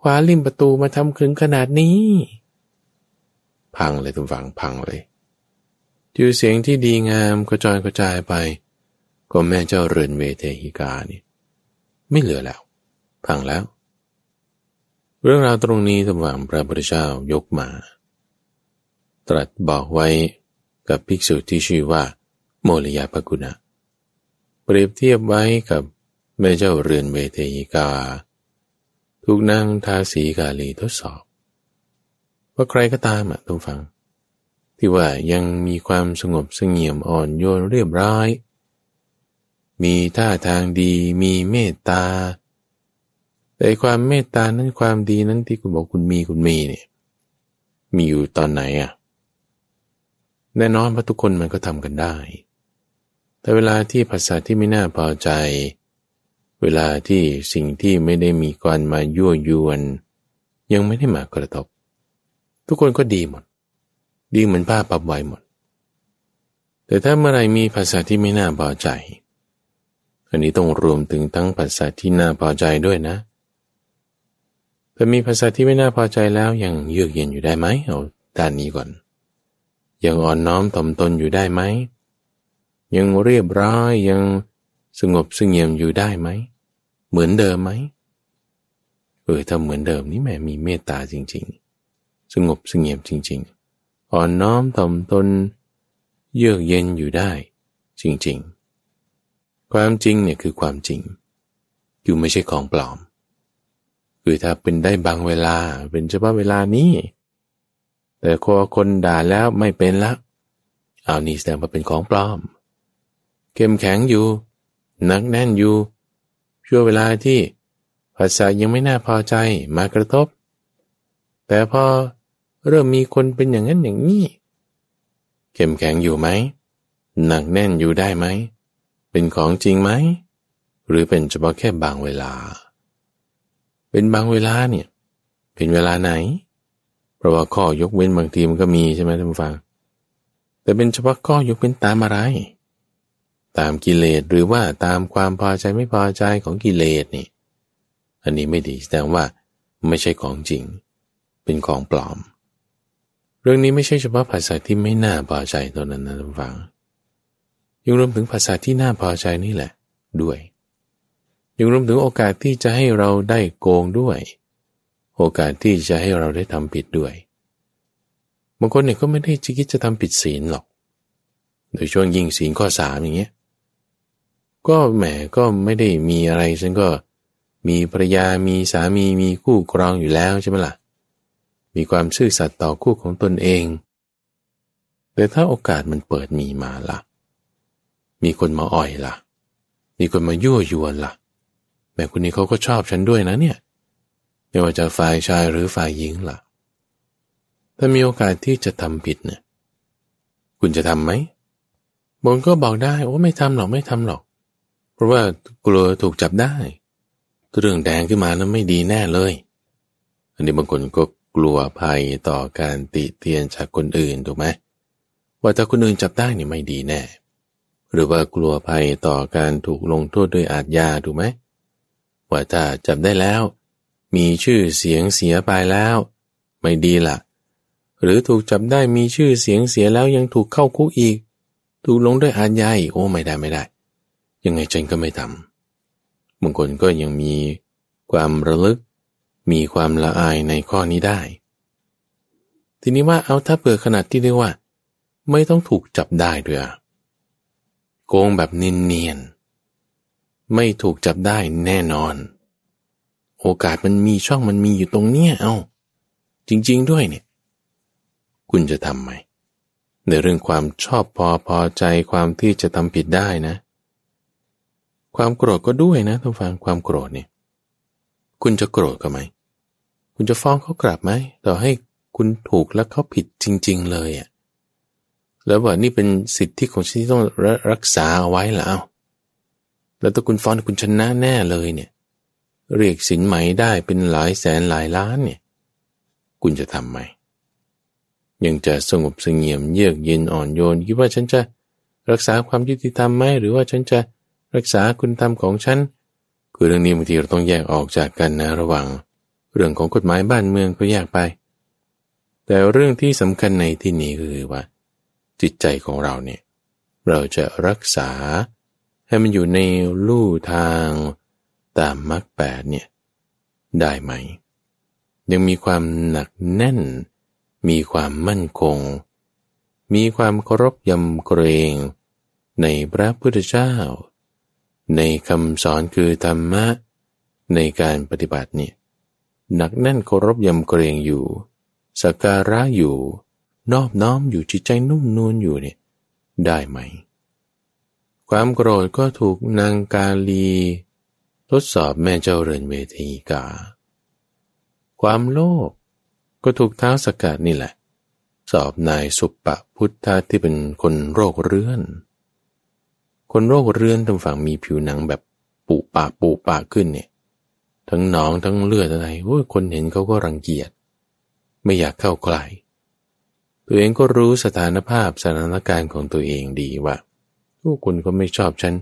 คว้าลิ่มประตูมาทำคึงขนาดนี้ พังเลยทุกฝังพังเลยจือเสียงที่ดีงามกระจายกระจายไป ก็แม่เจ้าเรือนเวเทหิกานี่ไม่เหลือแล้ว พังแล้ว เรื่องราวตรงนี้ตำหวังพระพุทธเจ้ายกมา ตรัสบอกไว้กับภิกษุที่ชื่อว่า โมลยาภกุณะ เปรียบเทียบไว้กับแม่เจ้าเรือนเวเทยิกา ถูกนางทาสีกาลีทดสอบ ว่าใครก็ตามอะต้องฟัง ที่ว่ายังมีความสงบสงเงียมอ่อนโยนเรียบร้อย มีท่าทางดีมีเมตตา แต่ความเมตตานั้นความดีนั้นที่คุณบอกคุณมีคุณมีเนี่ยมีอยู่ตอนไหนอะแน่นอนว่าทุกคนมันก็ทำกันได้ แต่เวลาที่ภาษาที่ไม่น่าพอใจ เวลาที่สิ่งที่ไม่ได้มีการมายั่วยวน ยังไม่ได้มากระทบ ทุกคนก็ดีหมด ดีเหมือนผ้าปับไว้หมด แต่ถ้าเมื่อไรมีภาษาที่ไม่น่าพอใจ อันนี้ต้องรวมถึงทั้งภาษาที่น่าพอใจด้วยนะถ้ามีภาษาที่ไม่น่าพอใจแล้วยังเยือกเย็นอยู่ได้ไหมเอาด้านนี้ก่อน ยังอ่อนน้อมถ่อมตนอยู่ได้ไหม ยังเรียบร้อยยังสงบสงเงียมอยู่ได้ไหม เหมือนเดิมไหมเออถ้าเหมือนเดิมนี่แม่มีเมตตาจริง ๆ สงบสงเงียมจริง ๆ อ่อนน้อมถ่อมตน เยือกเย็นอยู่ได้ จริง ๆ ความจริงเนี่ยคือความจริง อยู่ไม่ใช่ของปลอม คือถ้าเป็นได้บางเวลาเป็นเฉพาะเวลานี้ แต่คอคนด่าแล้วไม่เป็นละเอานี่แสดงว่าเป็นของปลอม เข้มแข็งอยู่นักแน่นอยู่ช่วงเวลาที่ภาษายังไม่น่าพอใจมากระทบ แต่พอเริ่มมีคนเป็นอย่างนั้นอย่างนี้ เข้มแข็งอยู่ไหม หนักแน่นอยู่ได้ไหม เป็นของจริงไหม หรือเป็นเฉพาะแค่บางเวลา เป็นบางเวลาเนี่ย เป็นเวลาไหนราะว่าข้อยกเว้นบางทีมันก็มีใช่ไหมท่านฟัง แต่เป็นเฉพาะข้อยกเว้นตามอะไร ตามกิเลสหรือว่าตามความพอใจไม่พอใจของกิเลสนี่ อันนี้ไม่ดีแสดงว่าไม่ใช่ของจริง เป็นของปลอม เรื่องนี้ไม่ใช่เฉพาะภาษาที่ไม่น่าพอใจเท่านั้นนะท่านฟังยังรวมถึงภาษาที่น่าพอใจนี่แหละ ด้วยยังรวมถึงโอกาสที่จะให้เราได้โกงด้วย โอกาสที่จะให้เราได้ทำผิดด้วยบางคนเนี่ยก็ไม่ได้จะคิดจะทำผิดศีลหรอก โดยช่วงยิงศีลข้อสามอย่างเงี้ย ก็แหมก็ไม่ได้มีอะไรฉันก็มีภรรยามีสามีมีคู่ครองอยู่แล้วใช่ไหมละ่ะ มีความซื่อสัตย์ต่อคู่ของตนเอง แต่ถ้าโอกาสมันเปิดมีมาละ่ะ มีคนมาอ่อยละ่ะ มีคนมายั่วยวนละ่ะแม่คนนี้เขาก็ชอบฉันด้วยนะเนี่ย ไม่ว่าจะฝ่ายชายหรือฝ่ายหญิงละ่ะ ถ้ามีโอกาสที่จะทำผิดเนี่ย คุณจะทำไหมบางก็บอกได้ โอ้ไม่ทำหรอกไม่ทำหรอก เพราะว่ากลัวถูกจับได้ เรื่องแดงขึ้นมานั้นไม่ดีแน่เลย อันนี้บางคนก็กลัวภัยต่อการติเตียนจากคนอื่นถูกไหมว่าถ้าคนอื่นจับได้นี่ไม่ดีแน่ หรือว่ากลัวภัยต่อการถูกลงโทษด้วยอาญาถูกไหมว่าถ้าจับได้แล้ว มีชื่อเสียงเสียไปแล้ว ไม่ดีละ่ะ หรือถูกจับได้มีชื่อเสียงเสียแล้วยังถูกเข้าคุกอีก ถูกลงด้วยอาญาอีกโอ้ไม่ได้ไม่ได้ ยังไงฉันก็ไม่ทำบางคนก็ยังมีความระลึก มีความละอายในข้อนี้ได้ ทีนี้ว่าเอาถ้าเปิดขนาดที่เรียกว่า ไม่ต้องถูกจับได้ด้วยโกงแบบเนียนๆไม่ถูกจับได้แน่นอน โอกาสมันมีช่องมันมีอยู่ตรงเนี้ยเอาจริง ๆ ด้วยเนี่ย คุณจะทำไหมในเรื่องความชอบพอพอใจความที่จะทำผิดได้นะ ความโกรธก็ด้วยนะท่านฟังความโกรธเนี่ยคุณจะโกรธก็ไหม คุณจะฟ้องเขากลับไหม ต่อให้คุณถูกแล้วเขาผิดจริง ๆ เลยอะแล้วว่านี่เป็นสิทธิของฉันที่ต้องรักษาเอาไว้แล้วแล้วถ้าคุณฟ้องคุณชนะแน่เลยเนี่ย เรียกสินไหมได้เป็นหลายแสนหลายล้านเนี่ย คุณจะทำไหมยังจะสงบสงเงียมเยือกเย็นอ่อนโยนคิดว่าฉันจะรักษาความยุติธรรมไหมหรือว่าฉันจะ รักษาคุณธรรมของฉันคือเรื่องนี้บางทีเราต้องแยกออกจากกันนะระหว่าง เรื่องของกฎหมายบ้านเมืองก็แยกไป แต่เรื่องที่สำคัญในที่นี้คือว่า จิตใจของเราเนี่ยเราจะรักษาให้มันอยู่ในลู่ทางตามมรรคแปดเนี่ยได้ไหม ยังมีความหนักแน่น มีความมั่นคง มีความเคารพยำเกรง ในพระพุทธเจ้า ในคำสอนคือธรรมะ ในการปฏิบัติเนี่ยหนักแน่นเคารพยำเกรงอยู่สักการะอยู่ นอบน้อมอยู่จิตใจนุ่มนวลอยู่เนี่ยได้ไหม ความโกรธก็ถูกนางกาลี ทดสอบแม่เจ้าเรือนเวทีกา ความโลภก็ถูกเท้าสกัดนี่แหละ สอบนายสุปปะพุทธะที่เป็นคนโรคเรื้อน คนโรคเรื้อนตรงฝั่งมีผิวหนังแบบปุปากปุปากขึ้นเนี่ย ทั้งหนองทั้งเลือดอะไรโอ้ยคนเห็นเขาก็รังเกียจ ไม่อยากเข้าใกล้ตัวเองก็รู้สถานภาพสถานการณ์ของตัวเองดีว่าผู้คนก็ไม่ชอบฉัน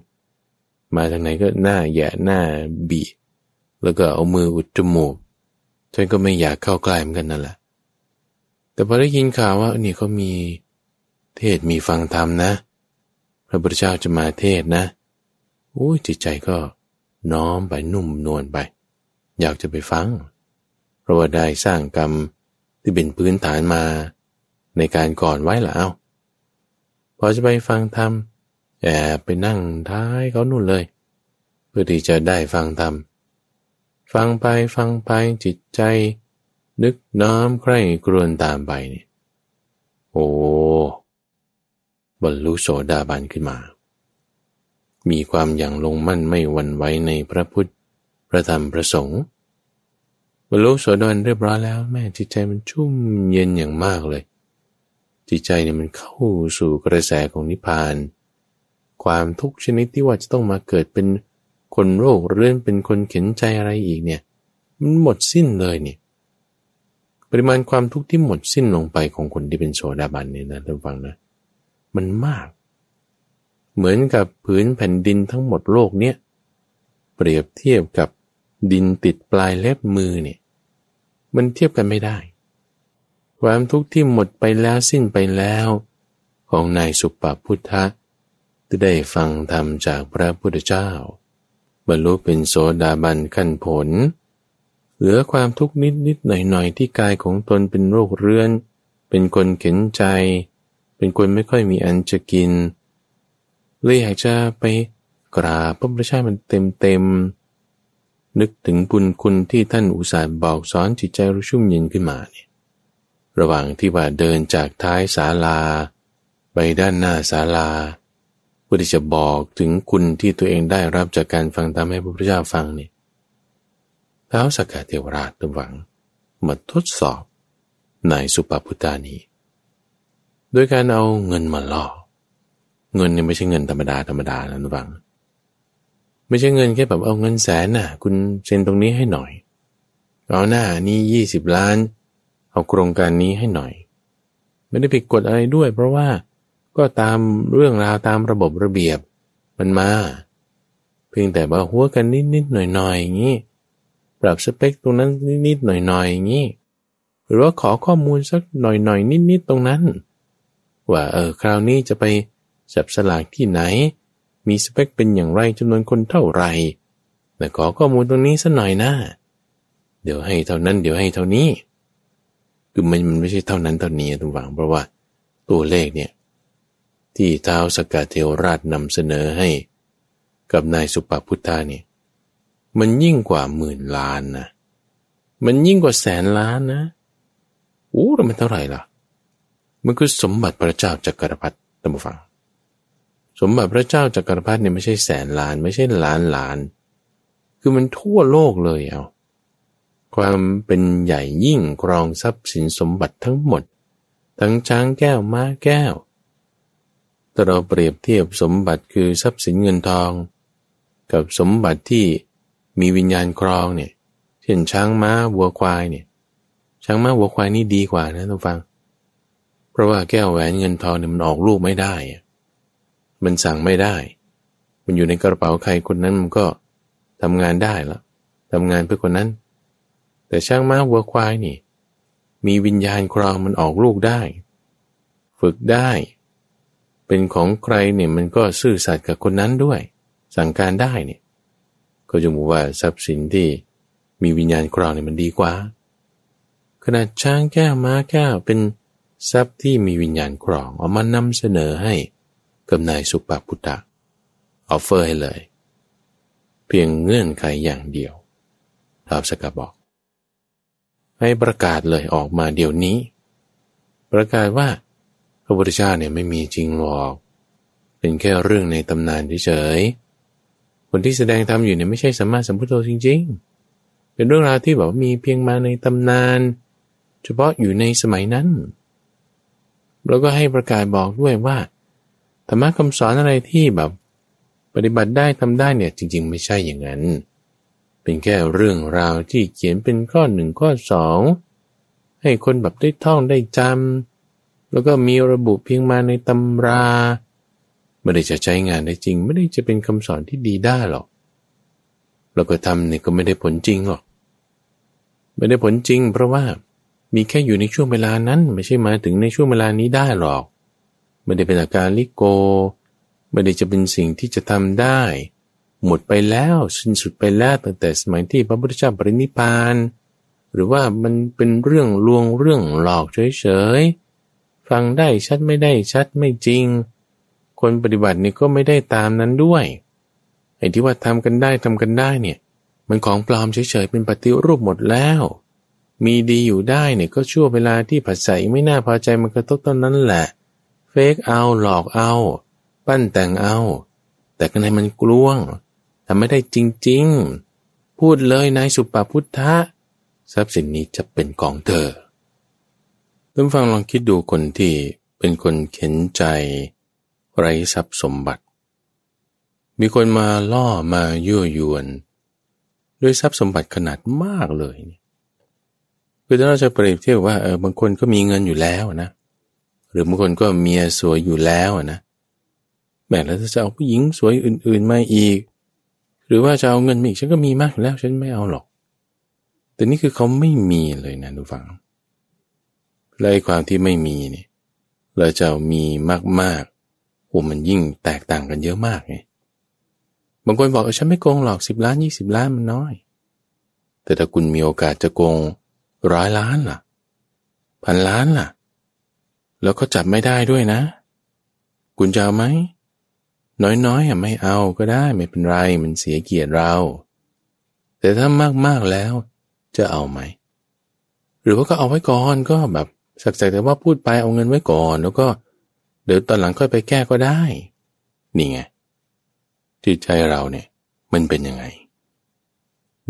มาทางไหนก็หน้าแย่หน้าบีแล้วก็เอามืออุดจมูกฉันก็ไม่อยากเข้าใกล้เหมือนกันนั่นแหละ แต่พอได้ยินข่าวว่านี่เขามีเทศมีฟังธรรมนะพ ระพุทธเจ้าจะมาเทศนะโอ้ยจิตใจก็น้อมไปนุ่มนวลไป อยากจะไปฟัง เพราะว่าได้สร้างกรรมที่เป็นพื้นฐานมาในการก่อนไว้แล้วพอจะไปฟังธรรมแอบไปนั่งท้ายเขานู่นเลย เพื่อที่จะได้ฟังธรรมฟังไปฟังไปจิตใจ นึกน้อมใคร่กรวนตามไปเนี่ยโอ้ บรรลุโสดาบันขึ้นมา มีความอย่างลงมั่นไม่หวั่นไหวในพระพุทธ พระธรรมพระสงฆ์บรรลุโสดาบันเรียบร้อยแล้ว แม่จิตใจมันชุ่มเย็นอย่างมากเลย จิตใจเนี่ยมันเข้าสู่กระแสของนิพพาน ความทุกชนิดที่ว่าจะต้องมาเกิดเป็นคนโรคเรื้อนเป็นคนเข็นใจอะไรอีกเนี่ย มันหมดสิ้นเลยเนี่ยปริมาณความทุกข์ที่หมดสิ้นลงไปของคนที่เป็นโสดาบันเนี่ยนะท่านฟังนะ มันมาก เหมือนกับผืนแผ่นดินทั้งหมดโลกเนี่ยเปรียบเทียบกับดินติดปลายเล็บมือเนี่ยมันเทียบกันไม่ได้ ความทุกข์ที่หมดไปแล้วสิ้นไปแล้ว ของนายสุปปพุทธะที่ได้ฟังธรรมจากพระพุทธเจ้า บรรลุเป็นโสดาบันขั้นผล เหลือความทุกข์นิดนิดหน่อยหน่อยที่กายของตนเป็นโรคเรื้อน เป็นคนเข็นใจ เป็นคนไม่ค่อยมีอันจะกินเลยอยากจะไปกราบพระพุทธเจ้ามันเต็มเต็มนึกถึงบุญคุณที่ท่านอุตส่าห์บอกสอนจิตใจรู้ชุ่มเย็นขึ้นมาเนี่ยระหว่างที่ว่าเดินจากท้ายศาลา ไปด้านหน้าศาลาเพื่อที่จะบอกถึงคุณที่ตัวเองได้รับจากการฟังตามให้พระพุทธเจ้าฟังเนี่ท้าวสักกะเทวราชตัวหวังมาทดสอบนายสุปพุตานี โดยการเอาเงินมาล่อ เงินเนี่ยไม่ใช่เงินธรรมดาธรรมดานะทุกฝัง ไม่ใช่เงินแค่แบบเอาเงินแสนน่ะ คุณเซ็นตรงนี้ให้หน่อย เอาหน้านี้ยี่สิบล้าน เอาโครงการนี้ให้หน่อย ไม่ได้ผิดกฎอะไรด้วย เพราะว่าก็ตามเรื่องราวตามระบบระเบียบมันมา เพียงแต่ว่าหัวกันนิดนิดหน่อยหน่อยอย่างนี้ปรับสเปคตรงนั้นนิดนิดหน่อยหน่อยอย่างนี้หรือว่าขอข้อมูลสักหน่อยหน่อยนิดนิดตรงนั้น ว่าเออคราวนี้จะไปจับสลากที่ไหน มีสเปคเป็นอย่างไรจำนวนคนเท่าไหร่แต่ขอข้อมูลตรงนี้สักหน่อยนะ เดี๋ยวให้เท่านั้น เดี๋ยวให้เท่านี้ คือมันมันไม่ใช่เท่านั้นเท่านี้ทุกฝังเพราะว่าตัวเลขเนี่ยที่ท้าวสกัดเทวราชนำเสนอให้ กับนายสุปพุทธาเนี่ยมันยิ่งกว่าหมื่นล้านนะ มันยิ่งกว่าแสนล้านนะโอ้แล้วมันเท่าไหร่ล่ะ มันคือสมบัติพระเจ้าจักรพรรดิตั้งฟัง สมบัติพระเจ้าจักรพรรดิเนี่ยไม่ใช่แสนล้าน ไม่ใช่ล้านล้าน คือมันทั่วโลกเลยเอา ความเป็นใหญ่ยิ่งครองทรัพย์สินสมบัติทั้งหมด ทั้งช้างแก้วม้าแก้วแต่เราเปรียบเทียบสมบัติคือทรัพย์สินเงินทอง กับสมบัติที่มีวิญญาณครองเนี่ย เช่นช้างม้าวัวควายเนี่ย ช้างม้าวัวควายนี่ดีกว่านะทุกฟัง เพราะว่าแก้วแหวนเงินทองเนี่ยมันออกลูกไม่ได้ มันสั่งไม่ได้ มันอยู่ในกระเป๋าใครคนนั้นมันก็ทำงานได้ล้วทำงานเพื่อคนนั้น แต่ช้างม้าวัวควายนี่ มีวิญญาณครองมันออกลูกได้ ฝึกได้ เป็นของใครเนี่ยมันก็ซื่อสัตย์กับคนนั้นด้วย สั่งการได้เนี่ย ก็จะบอกว่าทรัพย์สินที่มีวิญญาณครองเนี่ยมันดีกว่า ขนาดช้างแก้วม้าแก้วเป็น ทรัพย์ที่มีวิญญาณครองเอามานำเสนอให้กับนายสุปปุตตะออฟเฟอร์ให้เลย เพียงเงื่อนไขอย่างเดียวท้าวสกบอก ให้ประกาศเลยออกมาเดี๋ยวนี้ ประกาศว่าพระพุทธเจ้าเนี่ยไม่มีจริงหรอก เป็นแค่เรื่องในตำนานเฉยคนที่แสดงธรรมอยู่เนี่ยไม่ใช่สัมมาสัมพุทโธจริง ๆ เป็นเรื่องราวที่แบบมีเพียงมาในตำนาน เฉพาะอยู่ในสมัยนั้น แล้วก็ให้ประกาศบอกด้วยว่าธรรมะคำสอนอะไรที่แบบ ปฏิบัติได้ทำได้เนี่ยจริง ๆ ไม่ใช่อย่างนั้น เป็นแค่เรื่องราวที่เขียนเป็นข้อหนึ่งข้อสองให้คนแบบได้ท่องได้จำแล้วก็มีระบุเพียงมาในตำราไม่ได้จะใช้งานได้จริง ไม่ได้จะเป็นคำสอนที่ดีได้หรอกเราก็ทำเนี่ยก็ไม่ได้ผลจริงหรอก ไม่ได้ผลจริงเพราะว่า มีแค่อยู่ในช่วงเวลานั้น ไม่ใช่มาถึงในช่วงเวลานี้ได้หรอก ไม่ได้เป็นอาการลิโก ไม่ได้จะเป็นสิ่งที่จะทำได้ หมดไปแล้วสิ้นสุดไปแล้วตั้งแต่สมัยที่พระพุทธเจ้าปรินิพานหรือว่ามันเป็นเรื่องลวงเรื่องหลอกเฉยๆฟังได้ชัดไม่ได้ชัดไม่จริง คนปฏิบัตินี่ก็ไม่ได้ตามนั้นด้วยไอ้ที่ว่าทำกันได้ทำกันได้เนี่ย มันของปลอมเฉยๆเป็นปฏิรูปหมดแล้ว มีดีอยู่ได้เนี่ยก็ชั่วเวลาที่ผัสสะไม่น่าพอใจมันกระทบตอนนั้นแหละ เฟกเอาหลอกเอา ปั้นแต่งเอา แต่กันในมันกลวงทำไม่ได้จริง ๆ พูดเลยนายสุปาพุทธะ ทรัพย์สินนี้จะเป็นของเธอท่านฟังลองคิดดูคนที่เป็นคนเข็นใจ ไร้ทรัพย์สมบัติ มีคนมาล่อมายั่วยวน ด้วยทรัพย์สมบัติขนาดมากเลย คือถ้าเราจะเปรียบเทียบว่าเออบางคนก็มีเงินอยู่แล้วนะ หรือบางคนก็เมียสวยอยู่แล้วนะแม้แล้วจะเอาผู้หญิงสวยอื่น ๆมาอีก หรือว่าจะเอาเงินมาอีกฉันก็มีมากแล้วฉันไม่เอาหรอก แต่นี่คือเขาไม่มีเลยนะทุกฝังและความที่ไม่มีเนี่ยเราจะมีมากโอ้มันยิ่งแตกต่างกันเยอะมากไงบางคนบอกฉันไม่โกงหรอกสิบล้านยี่สิบล้านมันน้อย แต่ถ้าคุณมีโอกาสจะโกง ร้อยล้านล่ะ พันล้านล่ะ แล้วก็จับไม่ได้ด้วยนะ คุณจะเอาไหม น้อยๆอะไม่เอาก็ได้ไม่เป็นไรมันเสียเกียรติเรา แต่ถ้ามากๆแล้วจะเอาไหม หรือว่าก็เอาไว้ก่อนก็แบบสักแต่ว่าพูดไปเอาเงินไว้ก่อน แล้วก็เดี๋ยวตอนหลังค่อยไปแก้ก็ได้ นี่ไงจิตใจเราเนี่ย มันเป็นยังไง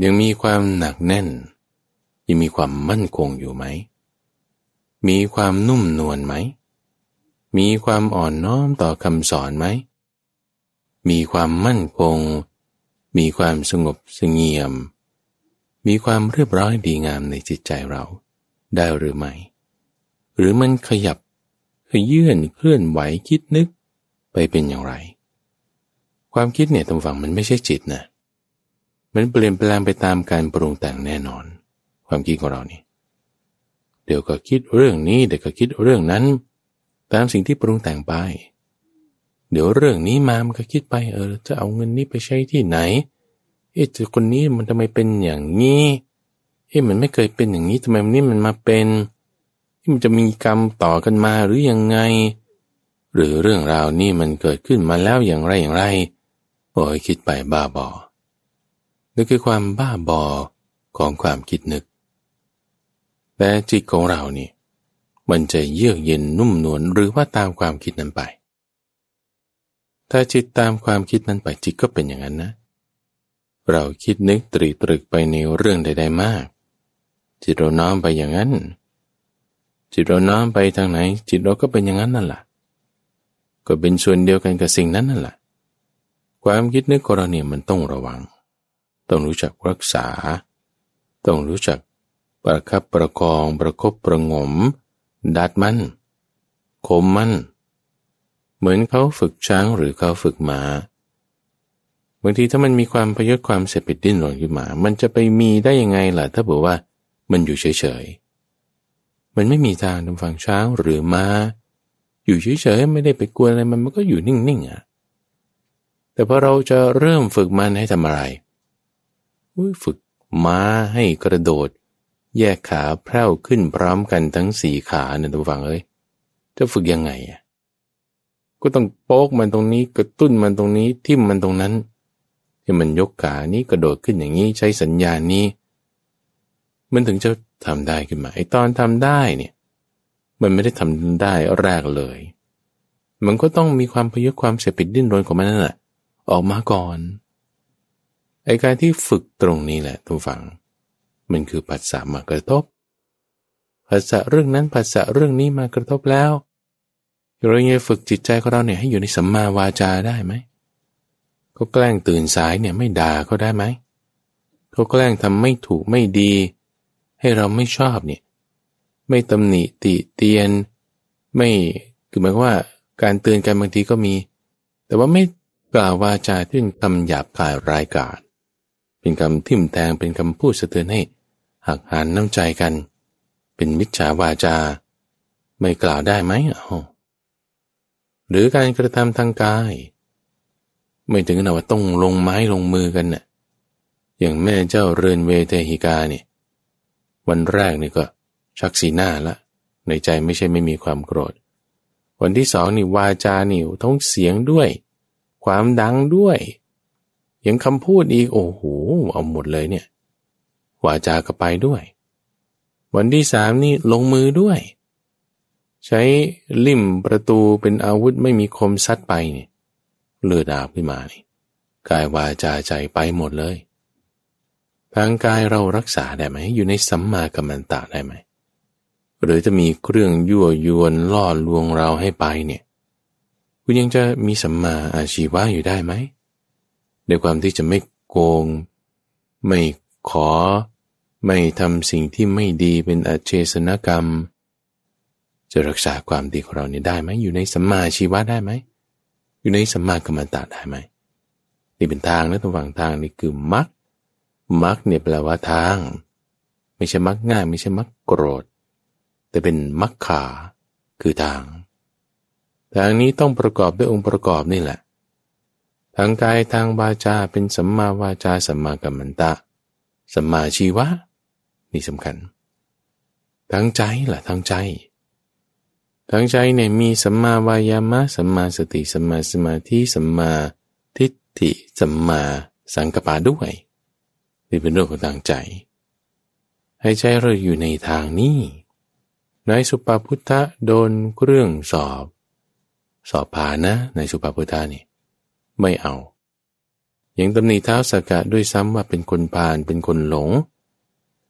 ยังมีความหนักแน่น ยังมีความมั่นคงอยู่ไหม มีความนุ่มนวลไหม มีความอ่อนน้อมต่อคำสอนไหม มีความมั่นคง มีความสงบสงเงียม มีความเรียบร้อยดีงามในจิตใจเรา ได้หรือไม่ หรือมันขยับขยื่นเคลื่อนไหวคิดนึกไปเป็นอย่างไร ความคิดเนี่ยตรงฝั่งมันไม่ใช่จิตนะ มันเปลี่ยนแปลงไปตามการปรุงแต่งแน่นอน ความคิดของเรานี่เดี๋ยวก็คิดเรื่องนี้เดี๋ยวก็คิดเรื่องนั้น ตามสิ่งที่ปรุงแต่งไป เดี๋ยวเรื่องนี้มามันก็คิดไปเออจะเอาเงินนี้ไปใช้ที่ไหนเอ๊ะคนนี้มันทำไมเป็นอย่างนี้เอ๊ะมันไม่เคยเป็นอย่างนี้ทำไมวันนี้มันมาเป็นที่มันจะมีกรรมต่อกันมาหรือยังไง หรือเรื่องราวนี้มันเกิดขึ้นมาแล้วอย่างไรอย่างไรโอ้ยคิดไปบ้าบอนี่คือความบ้าบอของความคิดนึก แต่จิตของเรานี่ มันจะเยือกเย็นนุ่มนวลหรือว่าตามความคิดนั้นไป ถ้าจิตตามความคิดนั้นไปจิตก็เป็นอย่างนั้นนะ เราคิดนึกตรีตรึกไปในเรื่องใด ๆมาก จิตเราน้อมไปอย่างนั้น จิตเราน้อมไปทางไหน จิตเราก็เป็นอย่างนั้นนั่นแหละก็เป็นส่วนเดียวกันกับสิ่งนั้นนั่นแหละความคิดนึกของเราเนี่ยมันต้องระวัง ต้องรู้จักรักษา ต้องรู้จัก ประคับประคองประคบประงม ดัดมันคมมัน เหมือนเขาฝึกช้างหรือเขาฝึกหมาบางทีถ้ามันมีความพยศความเสพติดดิ้นรนขึ้นมา มันจะไปมีได้ยังไงล่ะ ถ้าบอกว่ามันอยู่เฉยๆ มันไม่มีทางทำฟังช้างหรือมา้าอยู่เฉยๆไม่ได้ไปกวนอะไรมันมันก็อยู่นิ่งๆอะ แต่พอเราจะเริ่มฝึกมันให้ทำอะไรฝึกม้าให้กระโดด แยกขาแพร่วขึ้นพร้อมกันทั้งสี่ขาเนี่ยตัวฟังเอ้ยจะฝึกยังไงอะก็ต้องโป๊กมันตรงนี้กระตุ้นมันตรงนี้ทิ่มมันตรงนั้นที่มันยกขานี้กระโดดขึ้นอย่างนี้ใช้สัญญาณนี้ มันถึงจะทำได้ขึ้นมาไอตอนทำได้เนี่ยมันไม่ได้ทำได้แรกเลย มันก็ต้องมีความพยศความเสียปิดดิ้นรนของมันนั่นแหละออกมาก่อนไอการที่ฝึกตรงนี้แหละทุกฝัง มันคือปัสสามากระทบภาษาเรื่องนั้นภาษาเรื่องนี้มากระทบแล้วเราจะฝึกจิตใจของเราเนี่ยให้อยู่ในสัมมาวาจาได้ไหมเขาแกล้งตื่นสายเนี่ยไม่ด่าเขาได้ไหมเขาแกล้งทำไม่ถูกไม่ดี ให้เราไม่ชอบเนี่ยไม่ตำหนิติเตียน ไม่คือหมายว่าการเตือนกันบางทีก็มี แต่ว่าไม่กล่าววาจาที่เป็นคำหยาบคายรายกาศเป็นคำทิ่มแทงเป็นคำพูดสะเทือนให้ หักหานน้ำใจกัน เป็นมิจฉาวาจา ไม่กล่าวได้ไหมอ๋อหรือการกระทำทางกาย ไม่ถึงขนาดว่าต้องลงไม้ลงมือกันนะ่ะอย่างแม่เจ้าเรือนเวเทหิกาเนี่ยวันแรกนี่ก็ชักสีหน้าละในใจไม่ใช่ไม่มีความโกรธ วันที่สองนี่วาจานี่ท้องเสียงด้วย ความดังด้วย ยังคำพูดอีกโอ้โหเอาหมดเลยเนี่ย วาจาก็ไปด้วย วันที่สามนี่ลงมือด้วย ใช้ลิ่มประตูเป็นอาวุธไม่มีคมซัดไปเนี่ยเลือดอาบขึ้นมานี่กายวาจาใจไปหมดเลย ทางกายเรารักษาได้ไหม อยู่ในสัมมากัมมันตะได้ไหม หรือจะมีเครื่องยั่วยวนล่อลวงเราให้ไปเนี่ย คุณยังจะมีสัมมาอาชีวะอยู่ได้ไหมในความที่จะไม่โกง ไม่ขอ ไม่ทำสิ่งที่ไม่ดีเป็นอาเชสนกรรม จะรักษาความดีของเราเนี่ยได้ไหมอยู่ในสัมมาอาชีวะได้ไหม อยู่ในสัมมากรรมตาได้ไหมนี่เป็นทางนะระหว่างทางนี่คือมักมักเนี่ยแปลว่าทาง ไม่ใช่มักง่าย ไม่ใช่มักโกรธ แต่เป็นมักขาคือทางทางนี้ต้องประกอบด้วยองค์ประกอบนี่แหละ ทางกายทางวาจาเป็นสัมมาวาจาสัมมากัมมันตะ สัมมาชีวะ นี่สำคัญ ทางใจล่ะทางใจ ทางใจเนี่ยมีสัมมาวายามะสัมมาสติสัมมาสมาธิสัมมาทิฏฐิสัมมาสังกปะด้วยนี่เป็นเรื่องของทางใจ ให้ใจเราอยู่ในทางนี้นายสุปาพุทธะโดนเรื่องสอบ สอบผ่านนะในสุภาพุทธานี่ไม่เอาอย่างตำหนิเท้าสากะด้วยซ้ำว่าเป็นคนพาลเป็นคนหลง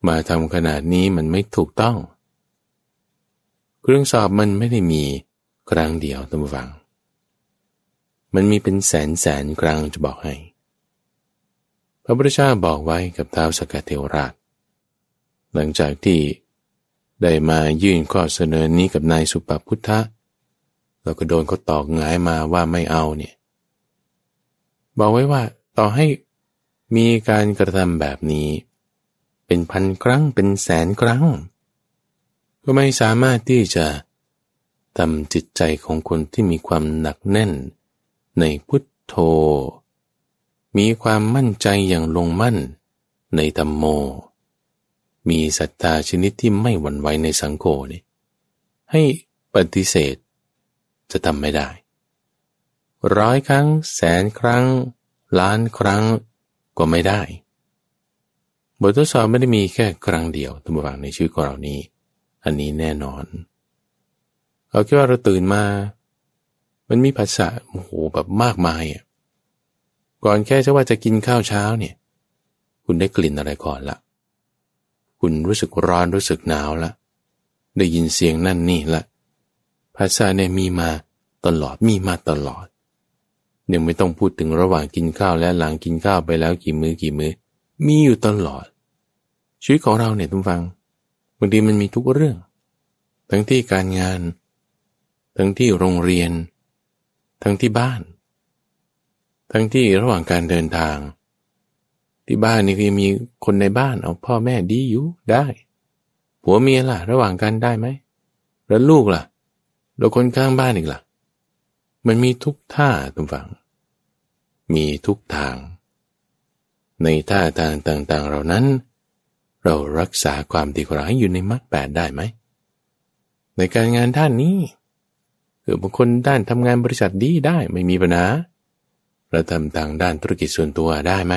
มาทำขนาดนี้มันไม่ถูกต้อง เครื่องสอบมันไม่ได้มีครั้งเดียวท่านผู้ฟัง มันมีเป็นแสนแสนครั้งจะบอกให้ พระพุทธเจ้าบอกไว้กับท้าวสกเทวราช หลังจากที่ได้มายื่นข้อเสนอนี้กับนายสุปพุทธะเราก็โดนเขาตอกงายมาว่าไม่เอาเนี่ยบอกไว้ว่าต่อให้มีการกระทำแบบนี้ เป็นพันครั้งเป็นแสนครั้ง ก็ไม่สามารถที่จะทำจิตใจของคนที่มีความหนักแน่น ในพุทโธ มีความมั่นใจอย่างลงมั่น ในธรรมโม มีศรัทธาชนิดที่ไม่หวั่นไหวในสังโฆนี่ให้ปฏิเสธ จะทำไม่ได้ ร้อยครั้ง แสนครั้ง ล้านครั้งก็ไม่ได้ บททดสอบไม่ได้มีแค่ครั้งเดียวตัวอย่างในชีวิตของเรานี้ อันนี้แน่นอนเอาแค่ว่าเราตื่นมา มันมีภาษาโอ้โหแบบมากมายอะก่อนแค่จะว่าจะกินข้าวเช้าเนี่ย คุณได้กลิ่นอะไรก่อนละคุณรู้สึกร้อนรู้สึกหนาวละได้ยินเสียงนั่นนี่ละภาษาเนี่ยมีมาตลอดมีมาตลอดยังไม่ต้องพูดถึงระหว่างกินข้าวและหลังกินข้าวไปแล้วกี่มือ้อกี่มือ้อมีอยู่ตลอด ชีวิตของเราเนี่ยทุกฟังบางทีมันมีทุกเรื่อง ทั้งที่การงาน ทั้งที่โรงเรียน ทั้งที่บ้าน ทั้งที่ระหว่างการเดินทาง ที่บ้านนี่คือมีคนในบ้านเอาพ่อแม่ดีอยู่ได้ผัวเมียล่ะ ระหว่างกันได้ไหมแล้วลูกล่ะแล้วคนข้างบ้านอีกล่ะ มันมีทุกท่าทุกฝัง มีทุกทาง ในท่าทางต่างๆเหล่านั้น เรารักษาความดีของเราให้อยู่ในมรรคแปดได้ไหม ในการงานด้านนี้คือบางคนด้านทำงานบริษัทดีได้ไม่มีปัญหาเราทำทางด้านธุรกิจส่วนตัวได้ไหม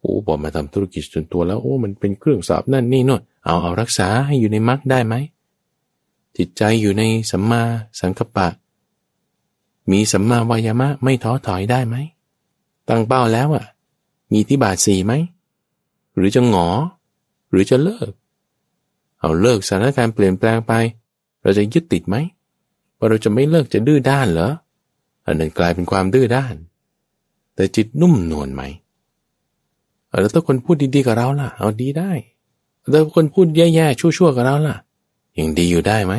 โอ้บอกมาทำธุรกิจส่วนตัวแล้วโอ้มันเป็นเครื่องสอบนั่นนี่นู่นเอาเอารักษาให้อยู่ในมรรคได้ไหมจิตใจอยู่ในสัมมาสังกัปปะ มีสัมมาวายามะไม่ท้อถอยได้ไหมตั้งเป้าแล้วอะ มีที่บาทสี่ไหมหรือจะหงอ หรือจะเลิก เอาเลิกสถานการณ์เปลี่ยนแปลงไป เราจะยึดติดไหมว่าเราจะไม่เลิกจะดื้อด้านเหรออันนั้นกลายเป็นความดื้อด้าน แต่จิตนุ่มนวลไหมแล้วถ้าคนพูดดีๆกับเราล่ะ เอาดีได้แล้วคนพูดแย่ๆชั่วๆกับเราล่ะยังดีอยู่ได้ไหม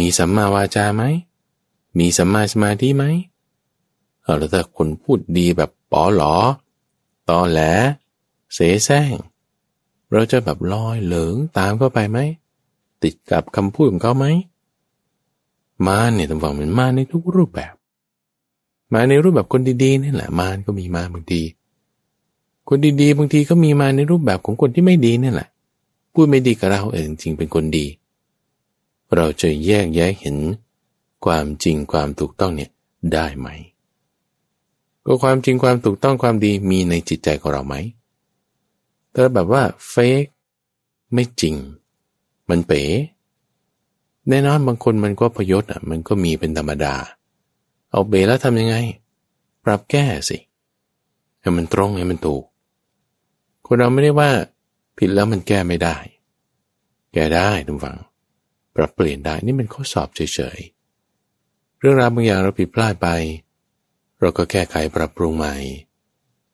มีสัมมาวาจาไหมมีสัมมาสมาธิไหมเอาแล้วถ้าคนพูดดีแบบปอหลอตอแหล เสแสร้ง เราจะแบบลอยเหลิงตามเข้าไปไหม ติดกับคำพูดของเขาไหมมารเนี่ยต้องฟังเหมือนมาในทุกรูปแบบ มาในรูปแบบคนดีๆนี่แหละมานก็มีมาบางที คนดีๆ บางทีก็มีมาในรูปแบบของคนที่ไม่ดีนี่แหละ พูดไม่ดีกับเราเองจริงเป็นคนดี เราจะแยกแยะเห็นความจริงความถูกต้องเนี่ยได้ไหม ก็ความจริงความถูกต้องความดีมีในจิตใจของเราไหม แต่แบบว่าเฟกไม่จริง มันเป๋แน่นอนบางคนมันก็พยศอะ มันก็มีเป็นธรรมดา เอาเบแล้วทำยังไง ปรับแก้สิให้มันตรงให้มันถูก คนเราไม่ได้ว่า ผิดแล้วมันแก้ไม่ได้ แก้ได้ทุกฝัง ปรับเปลี่ยนได้นี่เป็นข้อสอบเฉยๆ เรื่องราวบางอย่างเราผิดพลาดไป เราก็แก้ไขปรับปรุงใหม่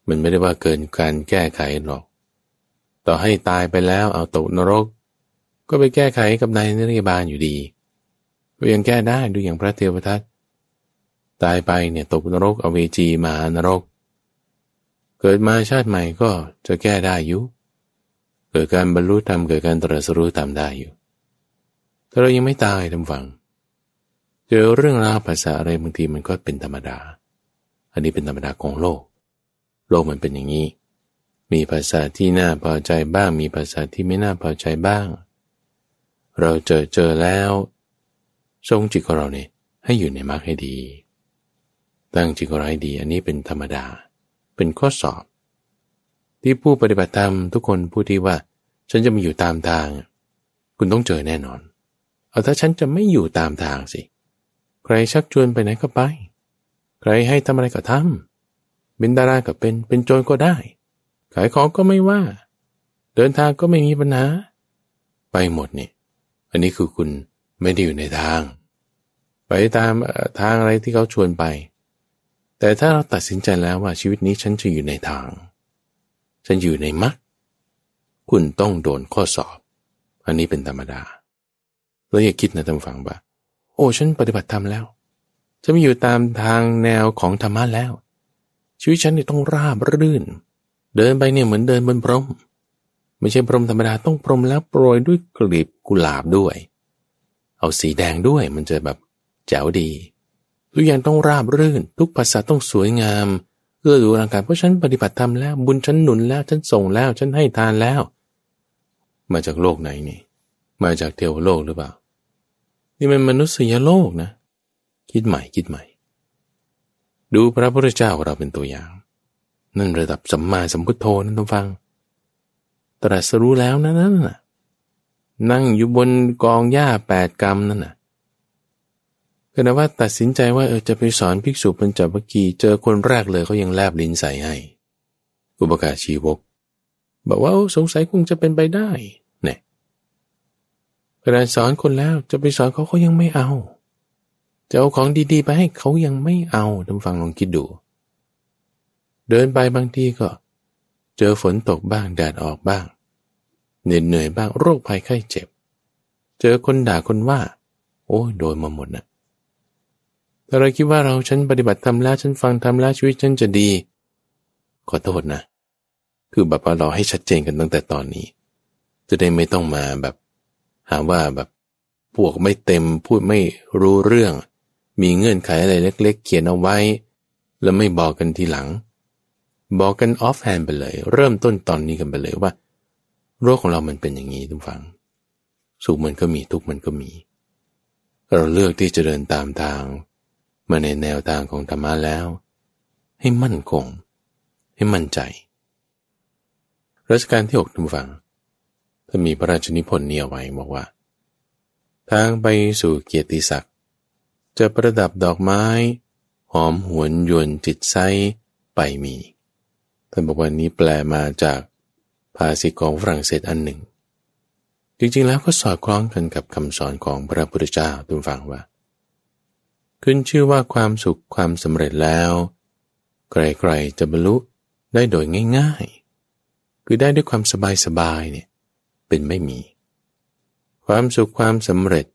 มันไม่ได้ว่าเกินการแก้ไขหรอก ต่อให้ตายไปแล้วเอาตกนรก ก็ไปแก้ไขกับนายนิรยาบาลอยู่ดีก็ยังแก้ได้ดูอย่างพระเทวทัตตายไปเนี่ยตกนรกอเวจีมานรก เกิดมาชาติใหม่ก็จะแก้ได้อยู่เกิดการบรรลุธรรมเกิดการตรัสรู้ธรรมได้อยู่ถ้าเรายังไม่ตายทำฝัง เจอเรื่องราวภาษาอะไรบางทีมันก็เป็นธรรมดา อันนี้เป็นธรรมดาของโลก โลกมันเป็นอย่างนี้ มีภาษาที่น่าพอใจบ้าง มีภาษาที่ไม่น่าพอใจบ้าง เราเจอเจอแล้ว ทรงจิตของเราเนี่ยให้อยู่ในมรรคให้ดี ตั้งจิตของเราให้ดี อันนี้เป็นธรรมดา เป็นข้อสอบ ที่ผู้ปฏิบัติธรรมทุกคนพูดที่ว่า ฉันจะมาอยู่ตามทาง คุณต้องเจอแน่นอน เอาถ้าฉันจะไม่อยู่ตามทางสิ ใครชักชวนไปไหนก็ไป ใครให้ทำอะไรก็ทำเป็นดาราก็เป็น เป็นโจรก็ได้ ขายของก็ไม่ว่า เดินทางก็ไม่มีปัญหา ไปหมดนี่ อันนี้คือคุณไม่ได้อยู่ในทาง ไปตามทางอะไรที่เขาชวนไป แต่ถ้าเราตัดสินใจแล้วว่าชีวิตนี้ฉันจะอยู่ในทาง ฉันอยู่ในมรรคคุณต้องโดนข้อสอบ อันนี้เป็นธรรมดา แล้วอย่าคิดนะท่านฟังว่าโอ้ฉันปฏิบัติธรรมแล้วจะไม่อยู่ตามทางแนวของธรรมะแล้ว ชีวิตฉันเนี่ยต้องราบรื่น เดินไปเนี่ยเหมือนเดินบนพรม ไม่ใช่พรมธรรมดาต้องพรมแล้วโปรยด้วยกลีบกุหลาบด้วย เอาสีแดงด้วยมันจะแบบแจ๋วดี ทุกอย่างต้องราบรื่น ทุกภาษาต้องสวยงามเอื้อดูร่างกายเพราะฉันปฏิบัติธรรมแล้ว บุญฉันหนุนแล้วฉันส่งแล้ว ฉันให้ทานแล้ว มาจากโลกไหนนี่ มาจากเทวโลกหรือเปล่า นี่มันมนุษยโลกนะ คิดใหม่คิดใหม่ ดูพระพุทธเจ้าเราเป็นตัวอย่าง นั่นระดับสัมมาสัมพุทโธนั่นต้องฟัง ตรัสรู้แล้วนั่นน่ะ นั่งอยู่บนกองหญ้าแปดกรรมนั่นน่ะก็นะว่าตัดสินใจว่าเออจะไปสอนภิกษุปัญจวัคคีย์เจอคนแรกเลยเขายังแลบลิ้นใส่ให้อุปการชีวก บอกว่าสงสัยคงจะเป็นไปได้เนี่ยขณะสอนคนแล้วจะไปสอนเขาเขายังไม่เอา จะเอาของดีๆ ไปให้เขายังไม่เอาท่านฟังลองคิดดู เดินไปบางทีก็ เจอฝนตกบ้างแดดออกบ้าง เหนื่อยเหนื่อยบ้างโรคภัยไข้เจ็บ เจอคนด่าคนว่า โอ้ยโดนมาหมดนะแต่เราคิดว่าเราฉันปฏิบัติทำแล้วฉันฟังทำแล้วชีวิตฉันจะดี ขอโทษนะ คือแบบว่าเราให้ชัดเจนกันตั้งแต่ตอนนี้ จะได้ไม่ต้องมาแบบ หาว่าแบบพวกไม่เต็มพูดไม่รู้เรื่อง มีเงื่อนไขอะไรเล็ก ๆ เขียนเอาไว้ แล้วไม่บอกกันทีหลัง บอกกันออฟแฮนไปเลย เริ่มต้นตอนนี้กันไปเลยว่า โรคของเรามันเป็นอย่างนี้ทุกฝัง สุขมันก็มีทุกมันก็มี เราเลือกที่จะเดินตามทาง มาในแนวทางของธรรมะแล้ว ให้มั่นคง ให้มั่นใจรัชกาลที่หกทุกฝังถ้ามีพระราชนิพนธ์เนี่ยไว้บอกว่า ทางไปสู่เกียรติศักดิ์จะประดับดอกไม้ หอมหวนยวนจิตไซไปมี ท่านบอกว่านี้แปลมาจากภาษิตของฝรั่งเศสอันหนึ่ง จริงๆแล้วก็สอดคล้องกันกับคำสอนของพระพุทธเจ้าทุกฝังว่า ขึ้นชื่อว่าความสุขความสำเร็จแล้วใครๆจะบรรลุได้โดยง่าย ๆ คือได้ด้วยความสบายๆเนี่ยเป็นไม่มี ความสุขความสำเร็จ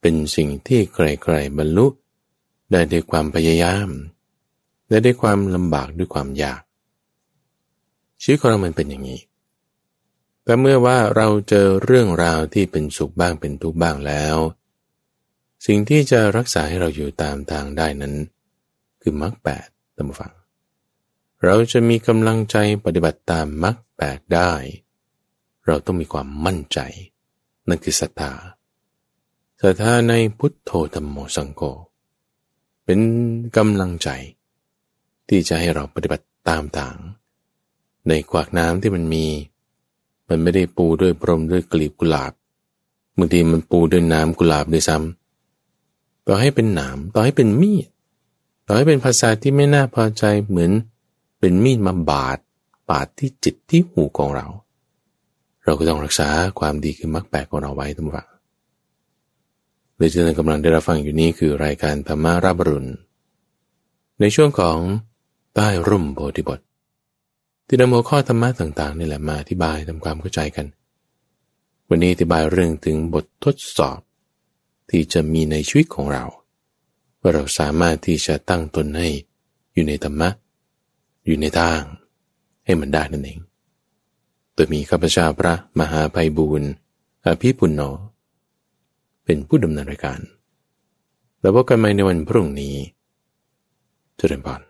เป็นสิ่งที่ใครๆบรรลุได้ด้วยความพยายามได้ด้วยความลำบากด้วยความยาก ชีวิตของเรามันเป็นอย่างนี้ แต่เมื่อว่าเราเจอเรื่องราวที่เป็นสุขบ้างเป็นทุกข์บ้างแล้ว สิ่งที่จะรักษาให้เราอยู่ตามทางได้นั้น คือมรรคแปดตามฟัง เราจะมีกำลังใจปฏิบัติตามมรรคแปดได้ เราต้องมีความมั่นใจ นั่นคือศรัทธาศรัทธาในพุทโธธรรมโมสังโฆเป็นกำลังใจ ที่จะให้เราปฏิบัติตามทาง ในขวากน้ำที่มันมี มันไม่ได้ปูด้วยพรมด้วยกลีบกุหลาบบางทีมันปูด้วยน้ำกุหลาบด้วยซ้ำต่อให้เป็นหนามต่อให้เป็นมีดต่อให้เป็นภาษาที่ไม่น่าพอใจเหมือนเป็นมีดมาบาดบาดที่จิตที่หูของเรา เราก็ต้องรักษาความดีคือมรรคแปดของเราไว้ทุกฝังเลยที่ท่านกำลังได้รับฟังอยู่นี้คือรายการธรรมารับรุณ ในช่วงของใต้ร่มโพธิบท ที่นำหัวข้อธรรมะต่างๆนี่แหละมาอธิบายทำความเข้าใจกัน วันนี้อธิบายเรื่องถึงบททดสอบ ที่จะมีในชีวิตของเรา ว่าเราสามารถที่จะตั้งตนให้อยู่ในธรรมะ อยู่ในทาง ให้มันได้นั่นเองโดยมีข้าพเจ้าพระมหาภัยบูรณ์อภิปุณโญเป็นผู้ดำเนินรายการ แล้วพบกันใหม่ในวันพรุ่งนี้เจริญพร